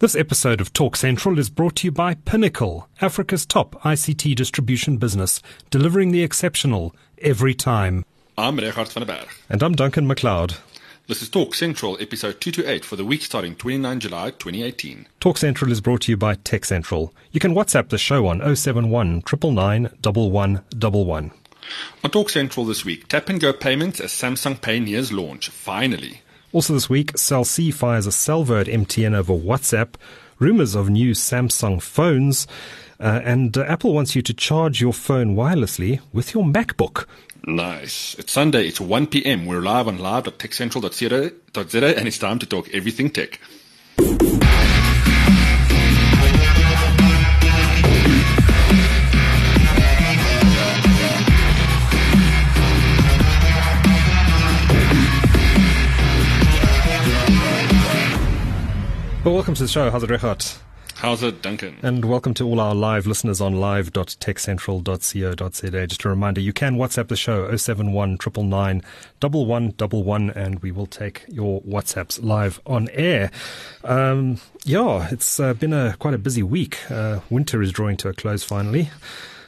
This episode of Talk Central is brought to you by Pinnacle, Africa's top ICT distribution business, delivering the exceptional every time. I'm Regardt van der Berg. And I'm Duncan McLeod. This is Talk Central, episode 228 for the week starting 29 July 2018. Talk Central is brought to you by Tech Central. You can WhatsApp the show on 071 999 On Talk Central this week, tap and go payments as Samsung Pay nears launch, finally. Also this week, Cell C fires a salvo at MTN over WhatsApp, rumors of new Samsung phones, uh, and uh, Apple wants you to charge your phone wirelessly with your MacBook. Nice. It's Sunday, it's 1 p.m. We're live on live.techcentral.co.za and it's time to talk everything tech. Well, welcome to the show. How's it, Regardt? How's it, Duncan? And welcome to all our live listeners on live.techcentral.co.za. Just a reminder, you can WhatsApp the show 071 999 and we will take your WhatsApps live on air. Um, yeah, it's uh, been a quite a busy week. Uh, winter is drawing to a close finally.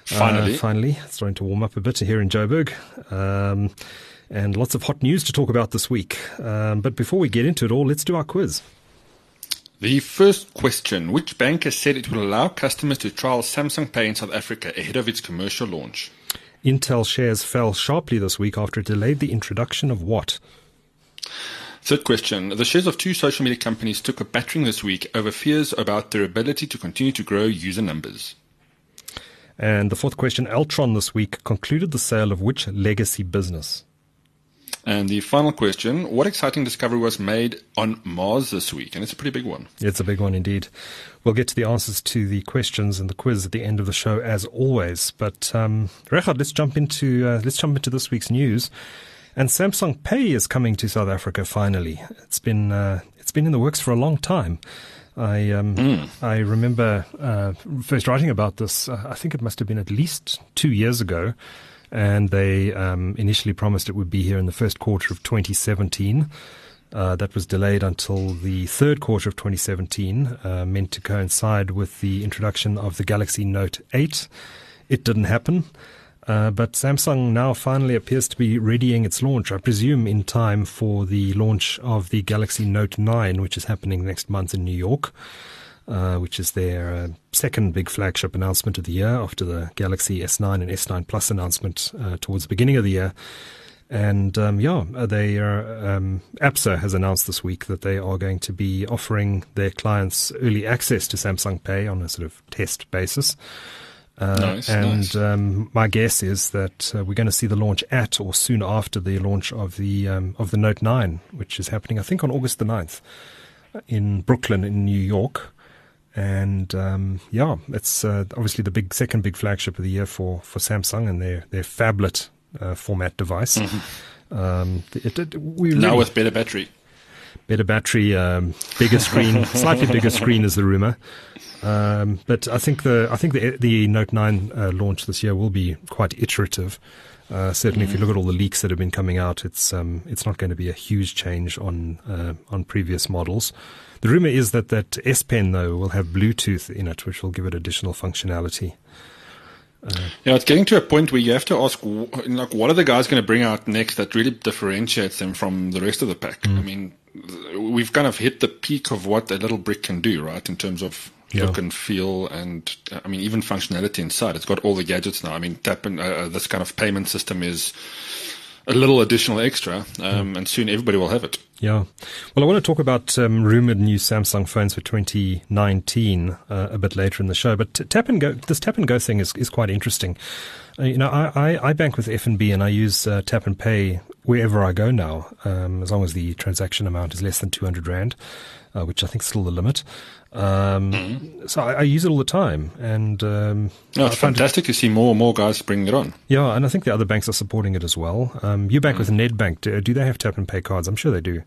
Finally. Uh, finally. It's starting to warm up a bit here in Joburg. Um, and lots of hot news to talk about this week. Um, but before we get into it all, let's do our quiz. The first question Which bank has said it will allow customers to trial Samsung Pay in South Africa ahead of its commercial launch? Intel shares fell sharply this week after it delayed the introduction of what? Third question The shares of two social media companies took a battering this week over fears about their ability to continue to grow user numbers. And the fourth question Altron this week concluded the sale of which legacy business? And the final question What exciting discovery was made on Mars this week? And it's a pretty big one. It's a big one indeed. We'll get to the answers to the questions and the quiz at the end of the show, as always. But, um, Regardt, let's jump into, uh, let's jump into this week's news. And Samsung Pay is coming to South Africa finally. It's been, uh, it's been in the works for a long time. I um, mm. I remember uh, first writing about this. Uh, I think it must have been at least two years ago, and they um, initially promised it would be here in the first quarter of 2017. Uh, that was delayed until the third quarter of 2017, uh, meant to coincide with the introduction of the Galaxy Note 8. It didn't happen. Uh, but Samsung now finally appears to be readying its launch, I presume, in time for the launch of the Galaxy Note 9, which is happening next month in New York uh, which is their uh, second big flagship announcement of the year after the Galaxy S9 and S9 Plus announcement uh, towards the beginning of the year. And um, yeah, uh, they are, um, ABSA has announced this week that they are going to be offering their clients early access to Samsung Pay on a sort of test basis. Uh, nice, and nice. Um, my guess is that uh, we're going to see the launch at or soon after the launch of the um, of the Note 9, which is happening, I think, on August the 9th in Brooklyn, in New York. And um, yeah, it's uh, obviously the big second big flagship of the year for, for Samsung and their their phablet uh, format device. Mm-hmm. Um, it, it, we now with better battery, better battery, um, bigger screen, slightly bigger screen is the rumor. Um, but I think the I think the the Note 9 uh, launch this year will be quite iterative. Uh, certainly, mm. if you look at all the leaks that have been coming out, it's um, it's not going to be a huge change on uh, on previous models. The rumor is that that S Pen though will have Bluetooth in it, which will give it additional functionality. Uh, yeah, it's getting to a point where you have to ask, like, what are the guys going to bring out next that really differentiates them from the rest of the pack? Mm. I mean, we've kind of hit the peak of what a little brick can do, right? In terms of yeah. look and feel, and I mean, even functionality inside. It's got all the gadgets now. I mean, tap and uh, uh this kind of payment system is a little additional extra, um, and soon everybody will have it. Yeah. Well, I want to talk about um, rumored new Samsung phones for 2019 uh, a bit later in the show. But tap and go, this tap and go thing is, is quite interesting. Uh, you know, I, I, I, bank with FNB and I use uh, tap and pay wherever I go now, um, as long as the transaction amount is less than 200 Rand, uh, which I think is still the limit. Um, mm-hmm. So I, I, use it all the time, and um, no, it's fantastic it, to see more and more guys bringing it on. Yeah, and I think the other banks are supporting it as well. Um, you bank mm-hmm. with Nedbank. Do, do, they have tap and pay cards? I'm sure they do.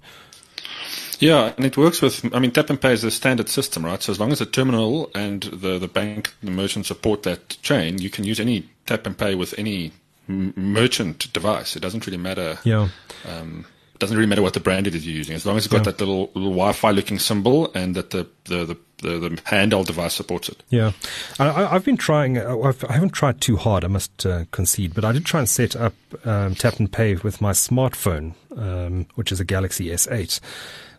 Yeah, and it works with. I mean, tap and pay is a standard system, right? So as long as the terminal and the the bank, the merchant support that chain, you can use any tap and pay with any merchant device. It doesn't really matter. Yeah. Um, It doesn't really matter what the brand it is you're using, as long as it's got yeah. that little, little Wi-Fi looking symbol and that the, the, the the, the handheld device supports it. Yeah, I, have been trying. Uh, I've, I have not tried too hard, I must uh, concede, but I did try and set up um, tap and pay with my smartphone, um, which is a Galaxy S8.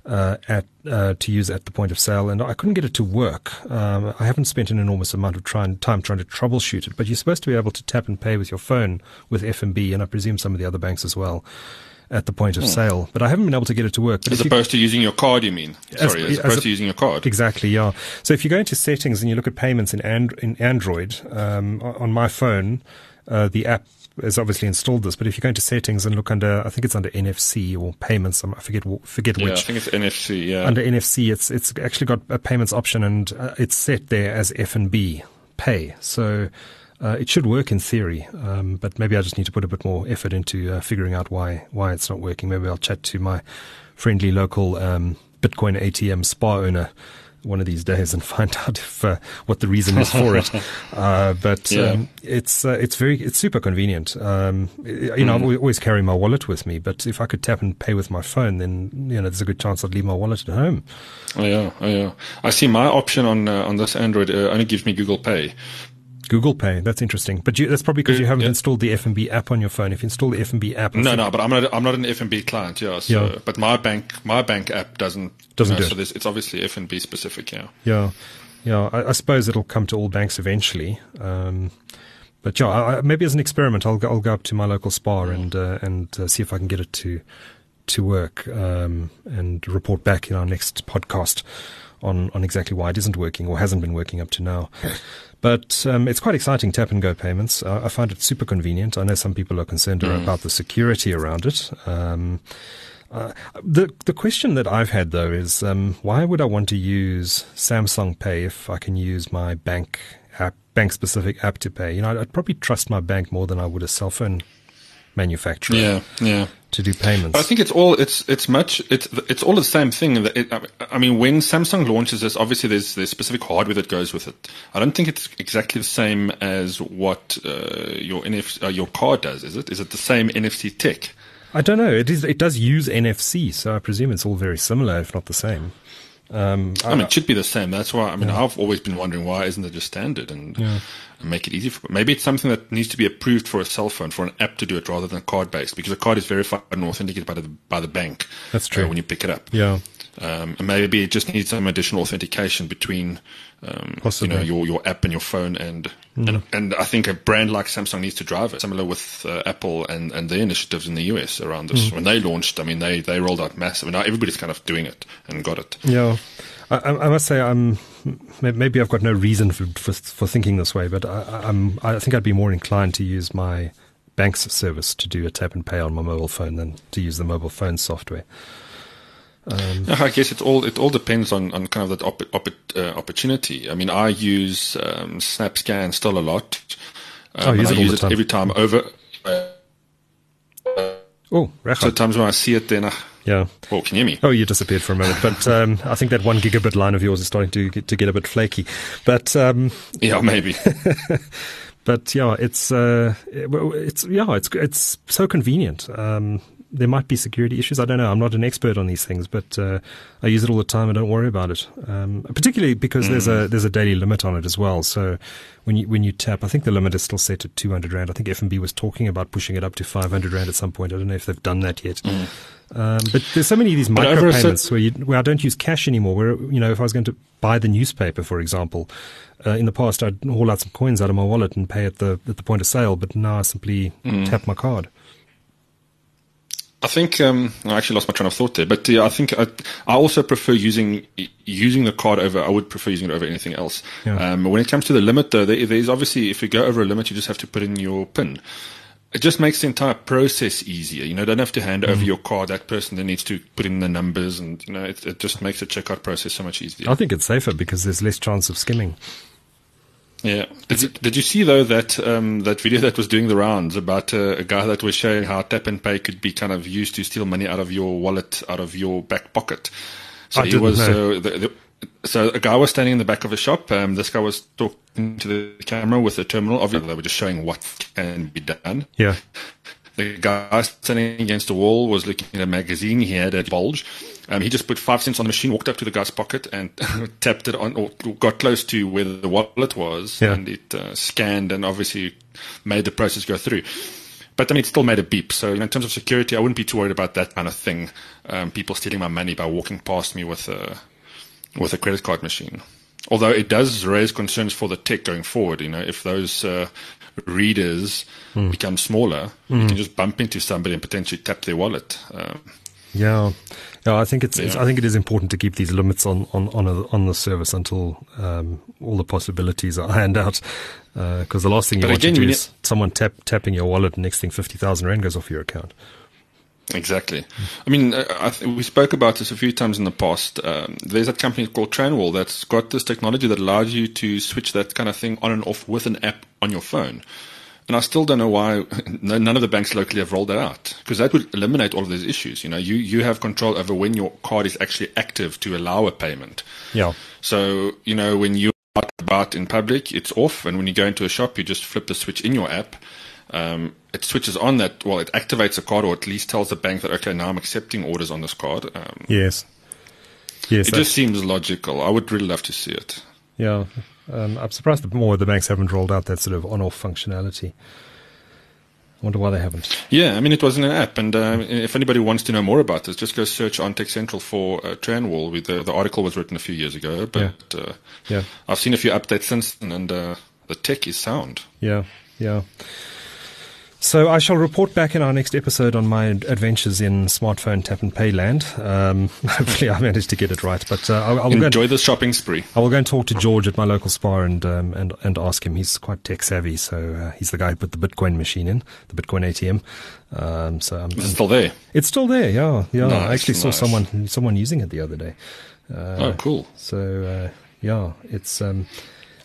Uh, at uh, to use at the point of sale, and I couldn't get it to work. Um, I haven't spent an enormous amount of trying, time trying to troubleshoot it, but you're supposed to be able to tap and pay with your phone with FNB, and I presume some of the other banks as well at the point of hmm. sale, but I haven't been able to get it to work. But as opposed you, to using your card, you mean? Sorry, as, as opposed a, to using your card. Exactly, yeah. So if you go into settings and you look at payments in, and, in Android, um, on my phone, uh, the app has obviously installed this, but if you go into settings and look under, I think it's under NFC or payments, I forget forget yeah, which. I think it's NFC. Yeah. Under NFC, it's it's actually got a payments option, and uh, it's set there as FNB pay. So uh, it should work in theory, um, but maybe I just need to put a bit more effort into uh, figuring out why why it's not working. Maybe I'll chat to my friendly local um, Bitcoin ATM Spar owner one of these days and find out if uh, what the reason is for it. Uh, but yeah. um, it's uh, it's very it's super convenient. Um, you know, mm. I always carry my wallet with me, but if I could tap and pay with my phone, then you know there's a good chance I'd leave my wallet at home. Oh yeah, oh yeah. I see my option on uh, on this Android uh, only gives me Google Pay, Google Pay. That's interesting. But you, that's probably because you haven't yeah. installed the FNB app on your phone. If you install the FNB app, no, no. But I'm not. I'm not an FNB client. Yeah. So, yeah. But my bank, my bank app doesn't doesn't you know, do. So it's obviously FNB specific. Yeah. Yeah. Yeah. I, I, suppose it'll come to all banks eventually. Um, but yeah, I, maybe as an experiment, I'll go, I'll go up to my local Spar mm. and uh, and uh, see if I can get it to to work um, and report back in our next podcast on, on exactly why it isn't working or hasn't been working up to now. But um, it's quite exciting, tap and go payments. Uh, I find it super convenient. I know some people are concerned mm. about the security around it. Um, uh, the the question that I've had though is um, why would I want to use Samsung Pay if I can use my bank app, bank specific app to pay? You know, I'd, I'd probably trust my bank more than I would a cell phone manufacturer. Yeah, yeah. To do payments. I think it's all it's it's much it's it's all the same thing. It, I mean, when Samsung launches this, obviously there's there's specific hardware that goes with it. I don't think it's exactly the same as what uh, your NFC uh, your card does. Is it? Is it the same NFC tech? I don't know. It is. It does use NFC, so I presume it's all very similar, if not the same. Um, I, I, mean, it should be the same. That's why. I mean, yeah. I've always been wondering why isn't it just standard and, yeah. and, make it easy for. Maybe it's something that needs to be approved for a cell phone for an app to do it rather than a card based because a card is verified and authenticated by the by the bank. That's true. Uh, when you pick it up. Yeah. Um, and maybe it just needs some additional authentication between um, you know your your app and your phone and, mm. and and I think a brand like Samsung needs to drive it. Similar with uh, Apple and and their initiatives in the US around this. Mm. When they launched, I mean they they rolled out massive. Now everybody's kind of doing it and got it. Yeah. I, I, must say, I'm maybe I've got no reason for for, for thinking this way, but I, I'm I think I'd be more inclined to use my bank's service to do a tap and pay on my mobile phone than to use the mobile phone software. Um, I guess it all it all depends on, on kind of that op, op, uh, opportunity. I mean, I use um, SnapScan still a lot. Um, oh, use I use it time. every time over. Uh, oh, so times when I see it, then I, yeah. Oh, can you hear me? Oh, you disappeared for a moment, but um, I think that one gigabit line of yours is starting to get, to get a bit flaky. But um, yeah, maybe. but yeah, it's uh, it's yeah, it's it's so convenient. Um, there might be security issues. I don't know. I'm not an expert on these things, but uh, I use it all the time and don't worry about it. Um, particularly because mm. there's a there's a daily limit on it as well. So when you when you tap, I think the limit is still set at 200 rand. I think FNB was talking about pushing it up to 500 rand at some point. I don't know if they've done that yet. Mm. Um, but there's so many of these micro payments where, you, where I don't use cash anymore. Where you know, if I was going to buy the newspaper, for example, uh, in the past I'd haul out some coins out of my wallet and pay at the at the point of sale. But now I simply mm. tap my card. I think um, I actually lost my train of thought there, but yeah, I think I, I, also prefer using using the card over. I would prefer using it over anything else. Yeah. Um, when it comes to the limit, though, there, there's obviously if you go over a limit, you just have to put in your PIN. It just makes the entire process easier. You know, don't have to hand mm. over your card. That person then needs to put in the numbers, and you know, it, it just makes the checkout process so much easier. I think it's safer because there's less chance of skimming. Yeah. Did you, did you see though that um, that video that was doing the rounds about uh, a guy that was showing how tap and pay could be kind of used to steal money out of your wallet, out of your back pocket? So I he was uh, the, the, so a guy was standing in the back of a shop. Um, this guy was talking to the camera with a terminal. Obviously, they were just showing what can be done. Yeah. The guy standing against the wall was looking at a magazine. He had a bulge. Um, he just put five cents on the machine, walked up to the guy's pocket, and tapped it on, or got close to where the wallet was, yeah. and it uh, scanned and obviously made the process go through. But I mean, it still made a beep. So in terms of security, I wouldn't be too worried about that kind of thing. Um, people stealing my money by walking past me with a with a credit card machine. Although it does raise concerns for the tech going forward. You know, if those uh, readers mm. become smaller, mm. you hmm. can just bump into somebody and potentially tap their wallet. Um, yeah, yeah. I think it's, yeah. it's, I think it is important to keep these limits on on on, a, on the service until um, all the possibilities are ironed out. Because uh, the last thing you but want again, to do is someone tap tapping your wallet, and next thing fifty thousand rand goes off your account. Exactly. I mean, uh, I th- we spoke about this a few times in the past. Um, there's a company called Tranwall that's got this technology that allows you to switch that kind of thing on and off with an app on your phone. And I still don't know why none of the banks locally have rolled that out because that would eliminate all of these issues. You know, you, you have control over when your card is actually active to allow a payment. Yeah. So, you know, when you are out about in public, it's off. And when you go into a shop, you just flip the switch in your app. Um, it switches on that, well, it activates a card or at least tells the bank that, okay, now I'm accepting orders on this card. Um, yes. Yes. It just seems logical. I would really love to see it. Yeah. Um, I'm surprised that more of the banks haven't rolled out that sort of on-off functionality. I wonder why they haven't. Yeah, I mean, it was in an app, and uh, if anybody wants to know more about this, just go search on Tech Central for uh, Tranwall. The, the article was written a few years ago, but yeah. Uh, yeah. I've seen a few updates since, and uh, the tech is sound. Yeah, yeah. So I shall report back in our next episode on my adventures in smartphone tap and pay land. Um, hopefully, I managed to get it right. But uh, I, I will enjoy the shopping spree. I will go and talk to George at my local Spar and um, and and ask him. He's quite tech savvy, so uh, he's the guy who put the Bitcoin machine in the Bitcoin ATM. Um, so I'm, it's still there. It's still there. Yeah, yeah. Nice, I actually saw someone someone using it the other day. Uh, oh, cool. So uh, yeah, it's.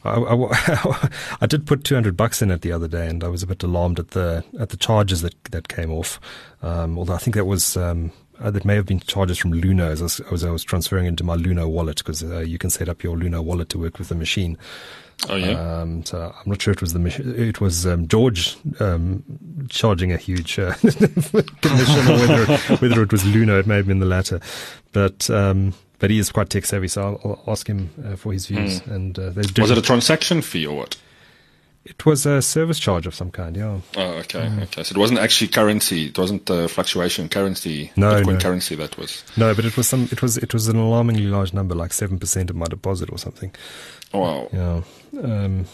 I, I, I, did put 200 bucks in it the other day, and I was a bit alarmed at the at the charges that that came off. Um, although I think that was um, uh, that may have been charges from Luno as I was, as I was transferring into my Luno wallet because uh, you can set up your Luno wallet to work with the machine. Oh yeah. Um, so I'm not sure it was the. It was um, George um, charging a huge uh, commission, or whether whether it was Luno. It may have been the latter, but um, but he is quite tech savvy, so I'll, I'll ask him uh, for his views. Mm. And uh, was it a transaction fee or what? It was a service charge of some kind, yeah. Oh, okay, mm. okay. So it wasn't actually currency. It wasn't uh, fluctuation currency. No, Bitcoin no. currency. That was. No, but it was some. It was. It was an alarmingly large number, like seven percent of my deposit or something. Wow. Yeah. Um,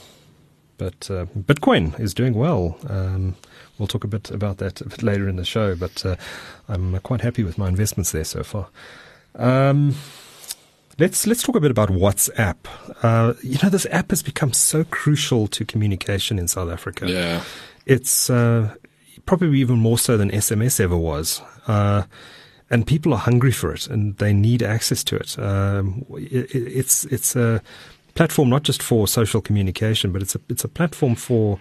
but uh, Bitcoin is doing well. Um, we'll talk a bit about that a bit later in the show. But uh, I'm quite happy with my investments there so far. Um, let's let's talk a bit about WhatsApp. Uh, you know, this app has become so crucial to communication in South Africa. Yeah, it's uh, probably even more so than SMS ever was. Uh, and people are hungry for it, and they need access to it. Um, it it's it's a platform not just for social communication, but it's a it's a platform for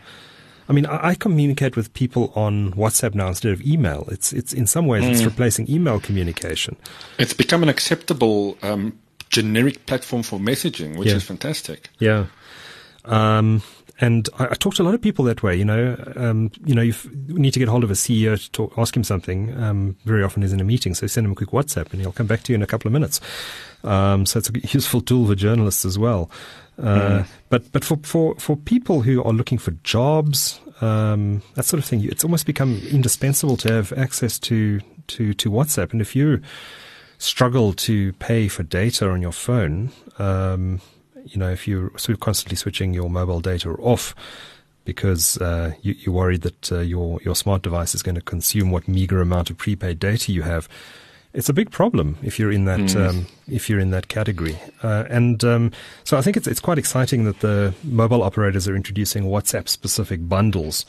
I mean, I, I, communicate with people on WhatsApp now instead of email. It's it's in some ways mm. it's replacing email communication. It's become an acceptable um, generic platform for messaging, which yeah. is fantastic. Yeah. Um, and I, I, talk to a lot of people that way. You know, um, you know, you need to get hold of a CEO to talk, ask him something. Um, very often he's in a meeting, so send him a quick WhatsApp, and he'll come back to you in a couple of minutes. Um, so it's a useful tool for journalists as well. Uh, mm. But but for, for, for people who are looking for jobs, um, that sort of thing, it's almost become indispensable to have access to to to WhatsApp. And if you struggle to pay for data on your phone, um, you know, if you're sort of constantly switching your mobile data off because uh, you, are worried that uh, your your smart device is going to consume what meager amount of prepaid data you have, it's a big problem if you're in that mm. um, if you're in that category. Uh, and um, so I think it's it's quite exciting that the mobile operators are introducing WhatsApp specific bundles.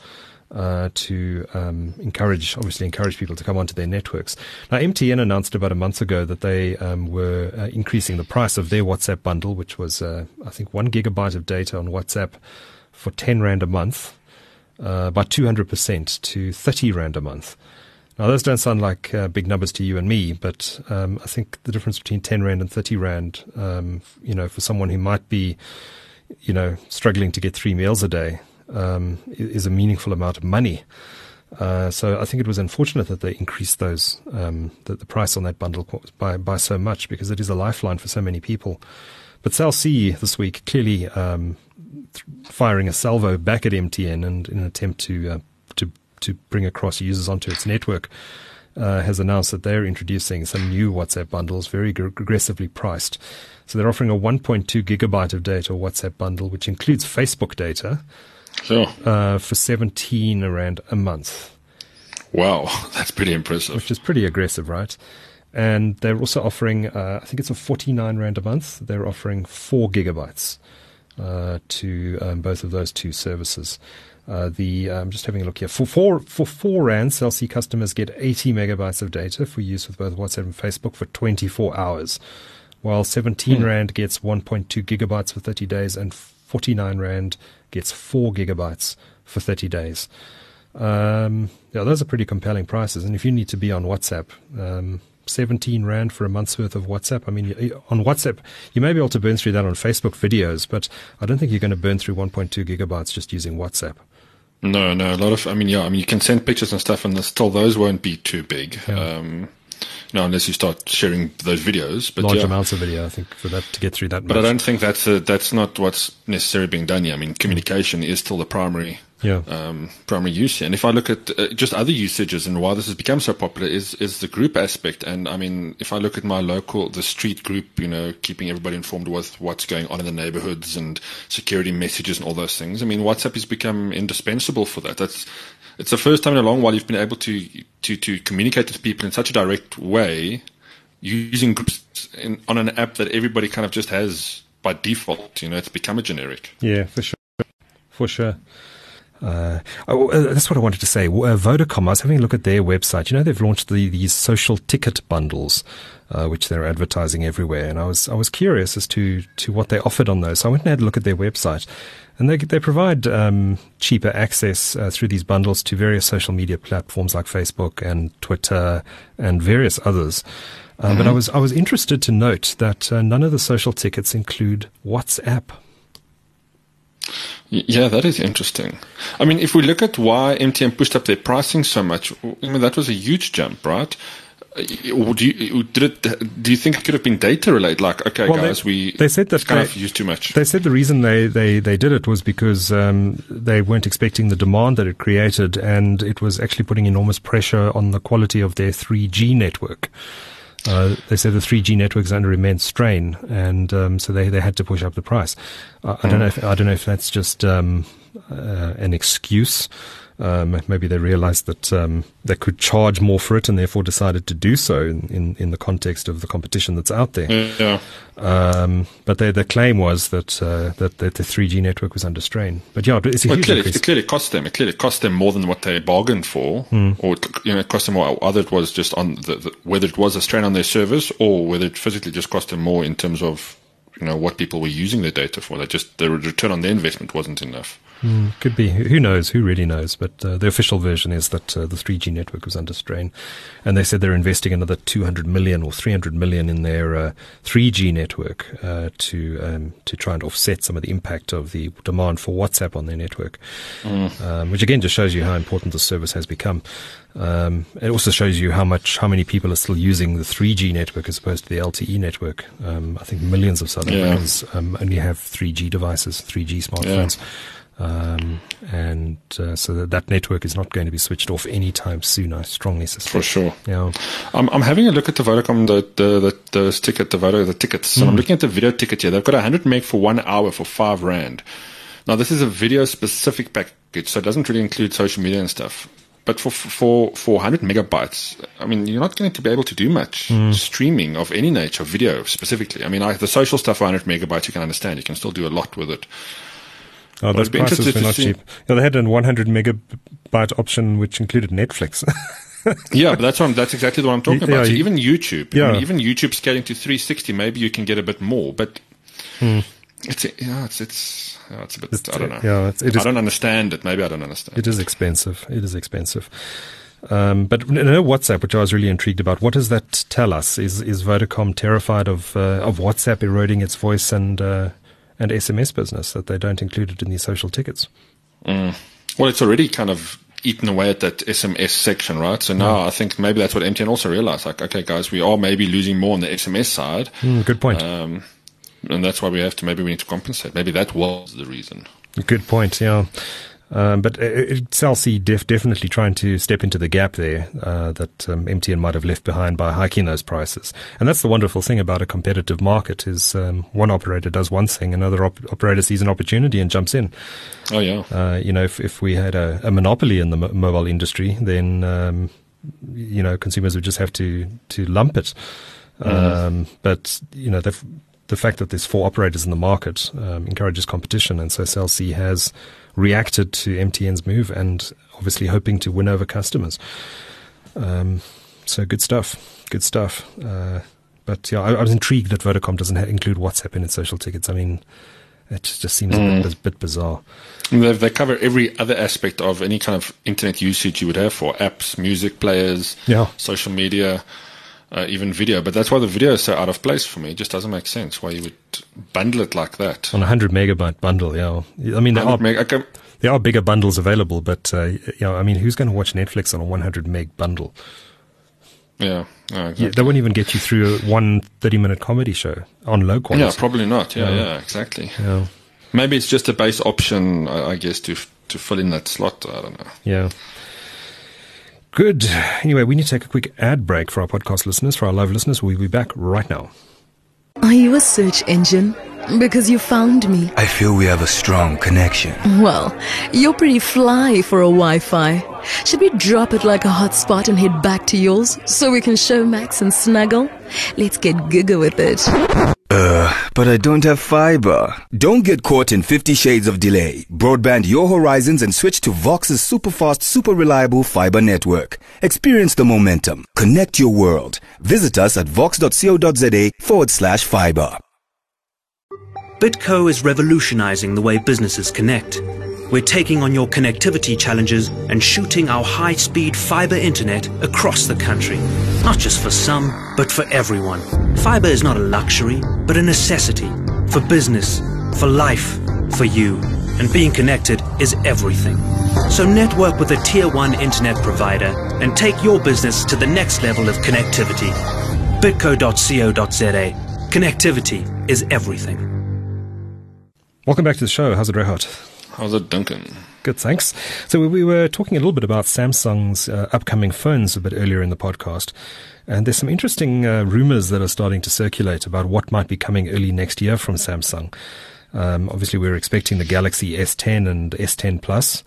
Uh, to um, encourage, obviously, encourage people to come onto their networks. Now, MTN announced about a month ago that they um, were uh, increasing the price of their WhatsApp bundle, which was, uh, I think, one gigabyte of data on WhatsApp for 10 Rand a month, uh, by 200% to 30 Rand a month. Now, those don't sound like uh, big numbers to you and me, but um, I think the difference between 10 Rand and 30 Rand, um, you know, for someone who might be, you know, struggling to get three meals a day, um, is a meaningful amount of money. Uh, so I think it was unfortunate that they increased those um, the, the, price on that bundle by by so much because it is a lifeline for so many people. But Cell C this week clearly um, firing a salvo back at MTN and in an attempt to uh, to to bring across users onto its network. Uh, has announced that they're introducing some new WhatsApp bundles, very aggressively priced. So they're offering a 1.2 gigabyte of data WhatsApp bundle, which includes Facebook data, Sure. Uh, for 17 Rand a month. Wow, that's pretty impressive. Which is pretty aggressive, right? And they're also offering, uh, I think it's a 49 Rand a month. They're offering 4 gigabytes uh, to um, both of those two services. Uh, the I'm um, just having a look here. For four for four rand, Cell C customers get 80 megabytes of data for use with both WhatsApp and Facebook for 24 hours, while 17 hmm. rand gets 1.2 gigabytes for 30 days, and 49 rand gets 4 gigabytes for 30 days. Um, yeah, those are pretty compelling prices. And if you need to be on WhatsApp, um, 17 Rand for a month's worth of WhatsApp. I mean, on WhatsApp, you may be able to burn through that on Facebook videos, but I don't think you're going to burn through 1.2 gigabytes just using WhatsApp. No, no, a lot of, I mean, yeah, I mean, you can send pictures and stuff, and still those won't be too big. Yeah. Um, no, unless you start sharing those videos. But Large yeah. amounts of video, I think, for that to get through that. But much. I don't think that's a, that's not what's necessarily being done here. I mean, communication is still the primary yeah. um, primary use. And if I look at uh, just other usages and why this has become so popular is, is the group aspect. And I mean, if I look at my local, the street group, you know, keeping everybody informed with what's going on in the neighborhoods and security messages and all those things. I mean, WhatsApp has become indispensable for that. That's, it's the first time in a long while you've been able to, to, to communicate with people in such a direct way using groups in, on an app that everybody kind of just has by default. You know, it's become a generic. Yeah, for sure. For sure. Uh, oh, uh, that's what I wanted to say. Uh, Vodacom, I was having a look at their website. You know, they've launched the, these social ticket bundles, uh, which they're advertising everywhere. And I was, I was curious as to, to what they offered on those. So I went and had a look at their website. And they, they provide um, cheaper access uh, through these bundles to various social media platforms like Facebook and Twitter and various others. Uh, mm-hmm. But I was, I was interested to note that none of the social tickets include WhatsApp. Yeah, that is interesting. I mean, if we look at why MTN pushed up their pricing so much, I mean, that was a huge jump, right? Uh, do you, did it, do you think it could have been data related? Like, okay, well, guys, they, we they said that kind they, of used too much. They said the reason they, they, they did it was because um, they weren't expecting the demand that it created, and it was actually putting enormous pressure on the quality of their 3G network. Uh, they said the 3G network is under immense strain, and um, so they, they had to push up the price. Uh, I don't know if I don't know if that's just um, uh, an excuse um, maybe they realized that um, they could charge more for it and therefore decided to do so in, in, in the context of the competition that's out there. Yeah. Um, but their, their claim was that, uh, that, that the 3G network was under strain. But yeah, it's a well, huge clearly, It clearly cost them. It clearly cost them more than what they bargained for, mm. or you know, it cost them more. Either it was just on the, the, whether it was a strain on their service, or whether it physically just cost them more in terms of you know what people were using their data for. They just the return on their investment wasn't enough. Mm, could be. Who knows? Who really knows? But uh, the official version is that uh, the 3G network was under strain, and they said they're investing another 200 million or 300 million in their uh, 3G network uh, to um, to try and offset some of the impact of the demand for WhatsApp on their network, mm. um, which again just shows you how important the service has become. Um, it also shows you how much, how many people are still using the 3G network as opposed to the LTE network. Um, I think millions of South Africans yeah. um, only have 3G devices, 3G smartphones. Um, and uh, so that, that network is not going to be switched off anytime soon. I strongly suspect. For sure. Yeah. I'm, I'm having a look at the Vodacom, the, the, the, the ticket, the Vodacom, the tickets. Mm. And I'm hmm. looking at the video ticket here. They've got 100 meg for one hour for five Rand. Now, this is a video specific package, so it doesn't really include social media and stuff. But for, for, for 100 megabytes, I mean, you're not going to be able to do much mm. streaming of any nature, video specifically. I mean, I, the social stuff, 100 megabytes, you can understand. You can still do a lot with it. Oh, those prices were not cheap. Yeah, they had a 100 megabyte option which included Netflix. yeah, but that's what I'm, that's exactly what I'm talking about. So even YouTube, yeah. I mean, even YouTube scaling to 360, maybe you can get a bit more, but hmm. it's yeah, it's it's yeah, it's a bit. It's, I don't know. Yeah, it's, it is, I don't understand it. Maybe I don't understand. It is expensive. It is expensive. Um, but no WhatsApp, which I was really intrigued about. What does that tell us? Is is Vodacom terrified of uh, of WhatsApp eroding its voice and uh, and SMS business that they don't include it in these social tickets. Mm. Well, it's already kind of eaten away at that SMS section, right? So now mm. I think maybe that's what MTN also realized. Like, okay, guys, we are maybe losing more on the SMS side. Mm, good point. Um, and that's why we have to maybe we need to compensate. Maybe that was the reason. Good point. Yeah. Um, but Cell C def- definitely trying to step into the gap there uh, that um, MTN might have left behind by hiking those prices. And that's the wonderful thing about a competitive market is um, one operator does one thing, another op- operator sees an opportunity and jumps in. Oh yeah. Uh, you know, if if we had a, a monopoly in the m- mobile industry, then um, you know consumers would just have to to lump it. Mm. but you know, the fact that there's four operators in the market um, encourages competition, and so Cell C has reacted to MTN's move and obviously hoping to win over customers. Um, so good stuff. Good stuff. Uh, but yeah, I, I, was intrigued that Vodacom doesn't include WhatsApp in its social tickets. I mean, it just seems mm. a, bit, a, bit, bizarre. They, they, cover every other aspect of any kind of internet usage you would have for apps, music players, yeah. social media uh, even video. But that's why the video is so out of place for me. It just doesn't make sense why you would bundle it like that. On a 100 megabyte bundle, yeah. I mean, there are, meg- okay. there are bigger bundles available, but, uh, you know, I mean, who's going to watch Netflix on a 100 meg bundle? Yeah, exactly. yeah, they won't even get you through one 30 minute comedy show on low quality. Yeah, probably not. Yeah, yeah, yeah exactly. Yeah. Maybe it's just a base option, I guess, to to fill in that slot. I don't know. Yeah. Good. Anyway, we need to take a quick ad break for our podcast listeners. For our live listeners, we'll be back right now. Are you a search engine? Because you found me. I feel we have a strong connection. Well, you're pretty fly for a Wi Fi. Should we drop it like a hotspot and head back to yours so we can Showmax and snuggle? Let's get giga with it. Uh, but I don't have fiber. Don't get caught in 50 shades of delay. Broadband your horizons and switch to Vox's super fast, super reliable fiber network. Experience the momentum. Connect your world. Visit us at vox.co.za forward slash fiber. Bitco is revolutionizing the way businesses connect. We're taking on your connectivity challenges and shooting our high speed fiber internet across the country. Not just for some, but for everyone. Fiber is not a luxury, but a necessity. For business, for life, for you. And being connected is everything. So network with a tier 1 internet provider and take your business to the next level of connectivity. bitco.co.za. Connectivity is everything. Welcome back to the show. How's it, Regardt? How's it, Duncan? Good, thanks. So we were talking a little bit about Samsung's uh, upcoming phones a bit earlier in the podcast. And there's some interesting uh, rumors that are starting to circulate about what might be coming early next year from Samsung. Um, obviously, we're expecting the Galaxy S10 and S10 Plus.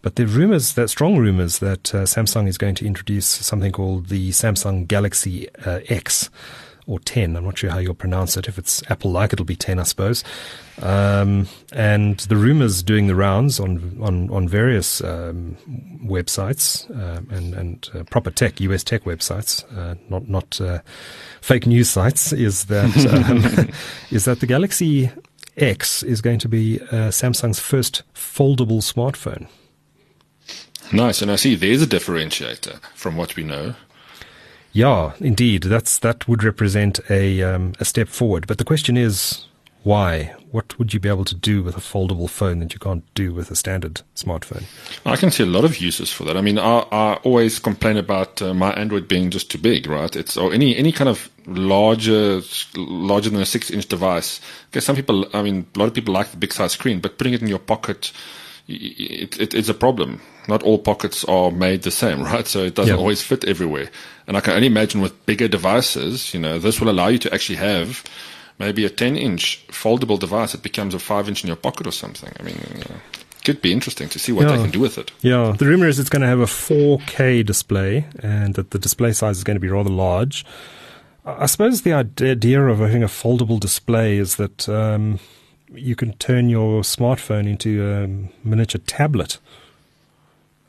But there are rumors, that strong rumors, that uh, Samsung is going to introduce something called the Samsung Galaxy uh, X or 10. I'm not sure how you'll pronounce it. If it's Apple like, it'll be 10, I suppose. Um, and the rumors doing the rounds on, on, on various um, websites uh, and, and uh, proper tech, US tech websites, uh, not, not uh, fake news sites, is that, um, is that the Galaxy X is going to be uh, Samsung's first foldable smartphone. Nice. And I see there's a differentiator from what we know. Yeah, indeed. That's that would represent a um, a step forward. But the question is, why? What would you be able to do with a foldable phone that you can't do with a standard smartphone? I can see a lot of uses for that. I mean, I, I always complain about uh, my Android being just too big, right? It's or any any kind of larger larger than a six inch device. Because some people, I mean, a lot of people like the big size screen, but putting it in your pocket it, it, it's a problem. Not all pockets are made the same, right? So it doesn't always fit everywhere. And I can only imagine with bigger devices, you know, this will allow you to actually have maybe a 10 inch foldable device that becomes a 5 inch in your pocket or something. I mean, uh, could be interesting to see what yeah. they can do with it. Yeah, the rumor is it's going to have a 4K display and that the display size is going to be rather large. I suppose the idea of having a foldable display is that um, you can turn your smartphone into a miniature tablet,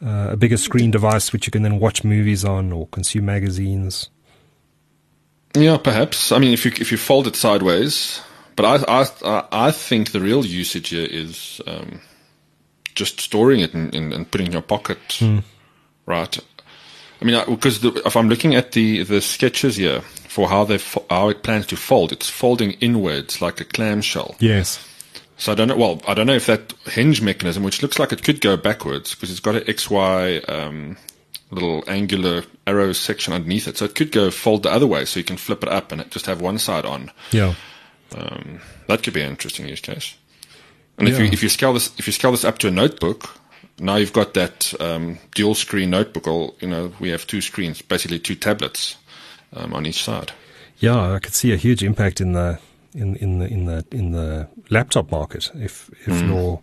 uh, a bigger screen device which you can then watch movies on or consume magazines. Yeah, perhaps. I mean, if you if you fold it sideways, but I I I think the real usage here is um, just storing it and in, in, in, putting in your pocket, mm. right? I mean, because if I'm looking at the the sketches here for how they how it plans to fold, it's folding inwards like a clamshell. Yes. So I don't know. Well, I don't know if that hinge mechanism, which looks like it could go backwards because it's got an XY um, little angular arrow section underneath it, so it could go fold the other way, so you can flip it up and it just have one side on. Yeah. Um, that could be an interesting use case. And if you if you scale this if you scale this up to a notebook, now you've got that um, dual screen notebook. Or you know, we have two screens, basically two tablets um, on each side. Yeah, I could see a huge impact in the in in the in the in the laptop market. If if you're,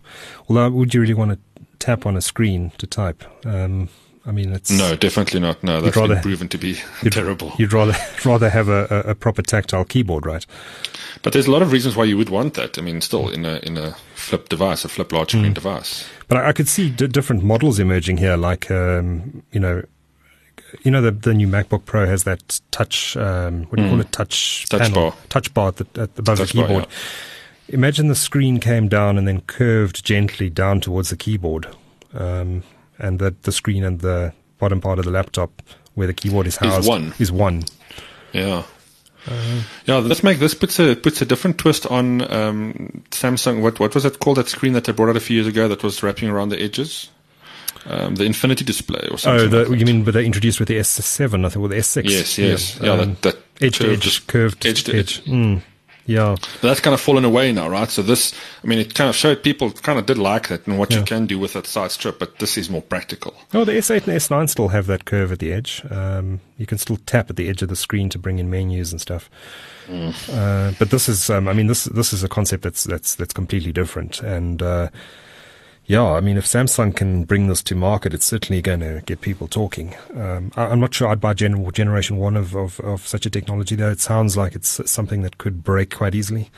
although would you really want to tap on a screen to type? Um, I mean, it's No, definitely not. No, that's rather- been proven to be you'd- terrible. You'd rather rather have a, a, proper tactile keyboard, right? But there's a lot of reasons why you would want that. I mean, still in a in a flip device, a flip large screen device. But I, I could see d- different models emerging here, like um, you know, you know the the new MacBook Pro has that touch. Um, what do you call it? Touch. Touch panel, bar. touch bar at the, at above Touch the bar, keyboard. Imagine the screen came down and then curved gently down towards the keyboard, um, and that the screen and the bottom part of the laptop where the keyboard is housed one. Is one. Yeah. yeah, let's make this puts a puts a different twist on um, Samsung. What what was it called? That screen that they brought out a few years ago that was wrapping around the edges, um, the Infinity display or Oh, something. the, like you mean but they introduced with the S7? I think, or the S6? Yes, yes, yeah. um, that, that edge to edge, just curved edge to edge. Mm, yeah. That's kind of fallen away now, right? So this, I mean, it kind of showed people kind of did like that and what Yeah. you can do with that side strip, but this is more practical. Oh, the S8 and S9 still have that curve at the edge. Um, you can still tap at the edge of the screen to bring in menus and stuff. Uh, but this is, um, I mean, this this is a concept that's that's that's completely different. And uh, yeah, I mean, if Samsung can bring this to market, it's certainly going to get people talking. Um, I, I'm not sure I'd buy gen- generation one of, of of such a technology, though. It sounds like it's something that could break quite easily.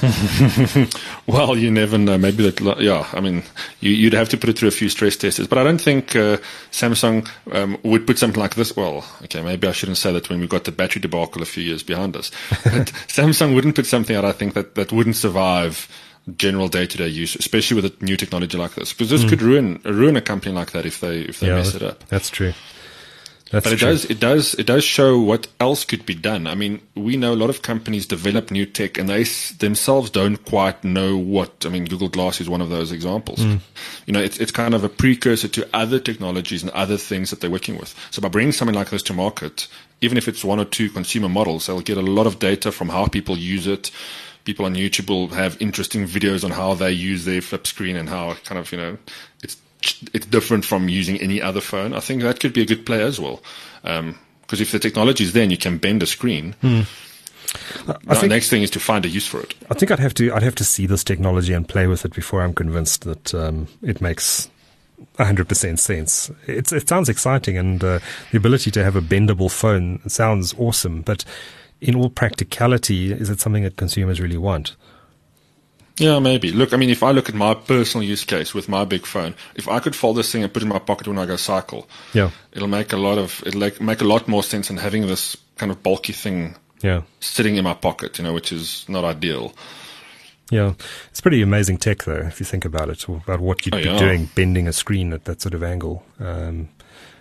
Well, you never know. Maybe that, yeah, I mean, you, you'd have to put it through a few stress tests, but I don't think uh, Samsung um, would put something like this. Well, okay, maybe I shouldn't say that when we got the battery debacle a few years behind us. But Samsung wouldn't put something out, I think, that, that wouldn't survive general day-to-day use, especially with a new technology like this, because this could ruin ruin a company like that if they if they mess it up. That's true. That's But it true. does, it does, it does show what else could be done. I mean, we know a lot of companies develop new tech and they s- themselves don't quite know what. I mean, Google Glass is one of those examples. Mm. You know, it's it's kind of a precursor to other technologies and other things that they're working with. So by bringing something like this to market, even if it's one or two consumer models, they'll get a lot of data from how people use it. People on YouTube will have interesting videos on how they use their flip screen and how kind of you know it's it's different from using any other phone. I think that could be a good play as well. Because if the technology is there and you can bend a screen, the think- next thing is to find a use for it. I think I'd have to I'd have to see this technology and play with it before I'm convinced that um, it makes hundred percent sense. It's, it sounds exciting, and uh, the ability to have a bendable phone sounds awesome. But in all practicality, is it something that consumers really want? Yeah, maybe. Look, I mean, if I look at my personal use case with my big phone, if I could fold this thing and put it in my pocket when I go cycle, Yeah, it'll make a lot of it'll like, make a lot more sense than having this kind of bulky thing yeah, sitting in my pocket, you know, which is not ideal. yeah. It's pretty amazing tech, though, if you think about it, about what you'd Oh, be yeah. doing bending a screen at that sort of angle. Um,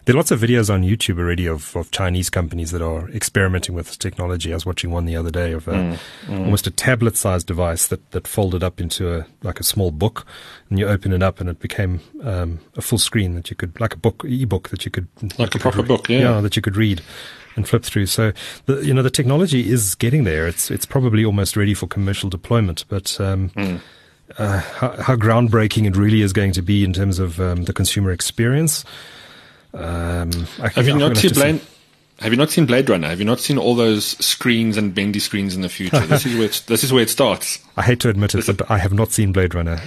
there are lots of videos on YouTube already of, of Chinese companies that are experimenting with this technology. I was watching one the other day of a, Mm, almost a tablet-sized device that, that folded up into a like a small book, and you open it up and it became um, a full screen that you could like a book e-book that you could Like a proper re- book, yeah. that you could read and flip through. So the you know the technology is getting there. It's it's probably almost ready for commercial deployment, but. Um, Hmm. uh, how, how groundbreaking it really is going to be in terms of um, the consumer experience. Um, Have you I'm not seen Blade? Have you not seen Blade Runner? Have you not seen all those screens and bendy screens in the future? this is where it, this is where it starts. I hate to admit it, but I have not seen Blade Runner.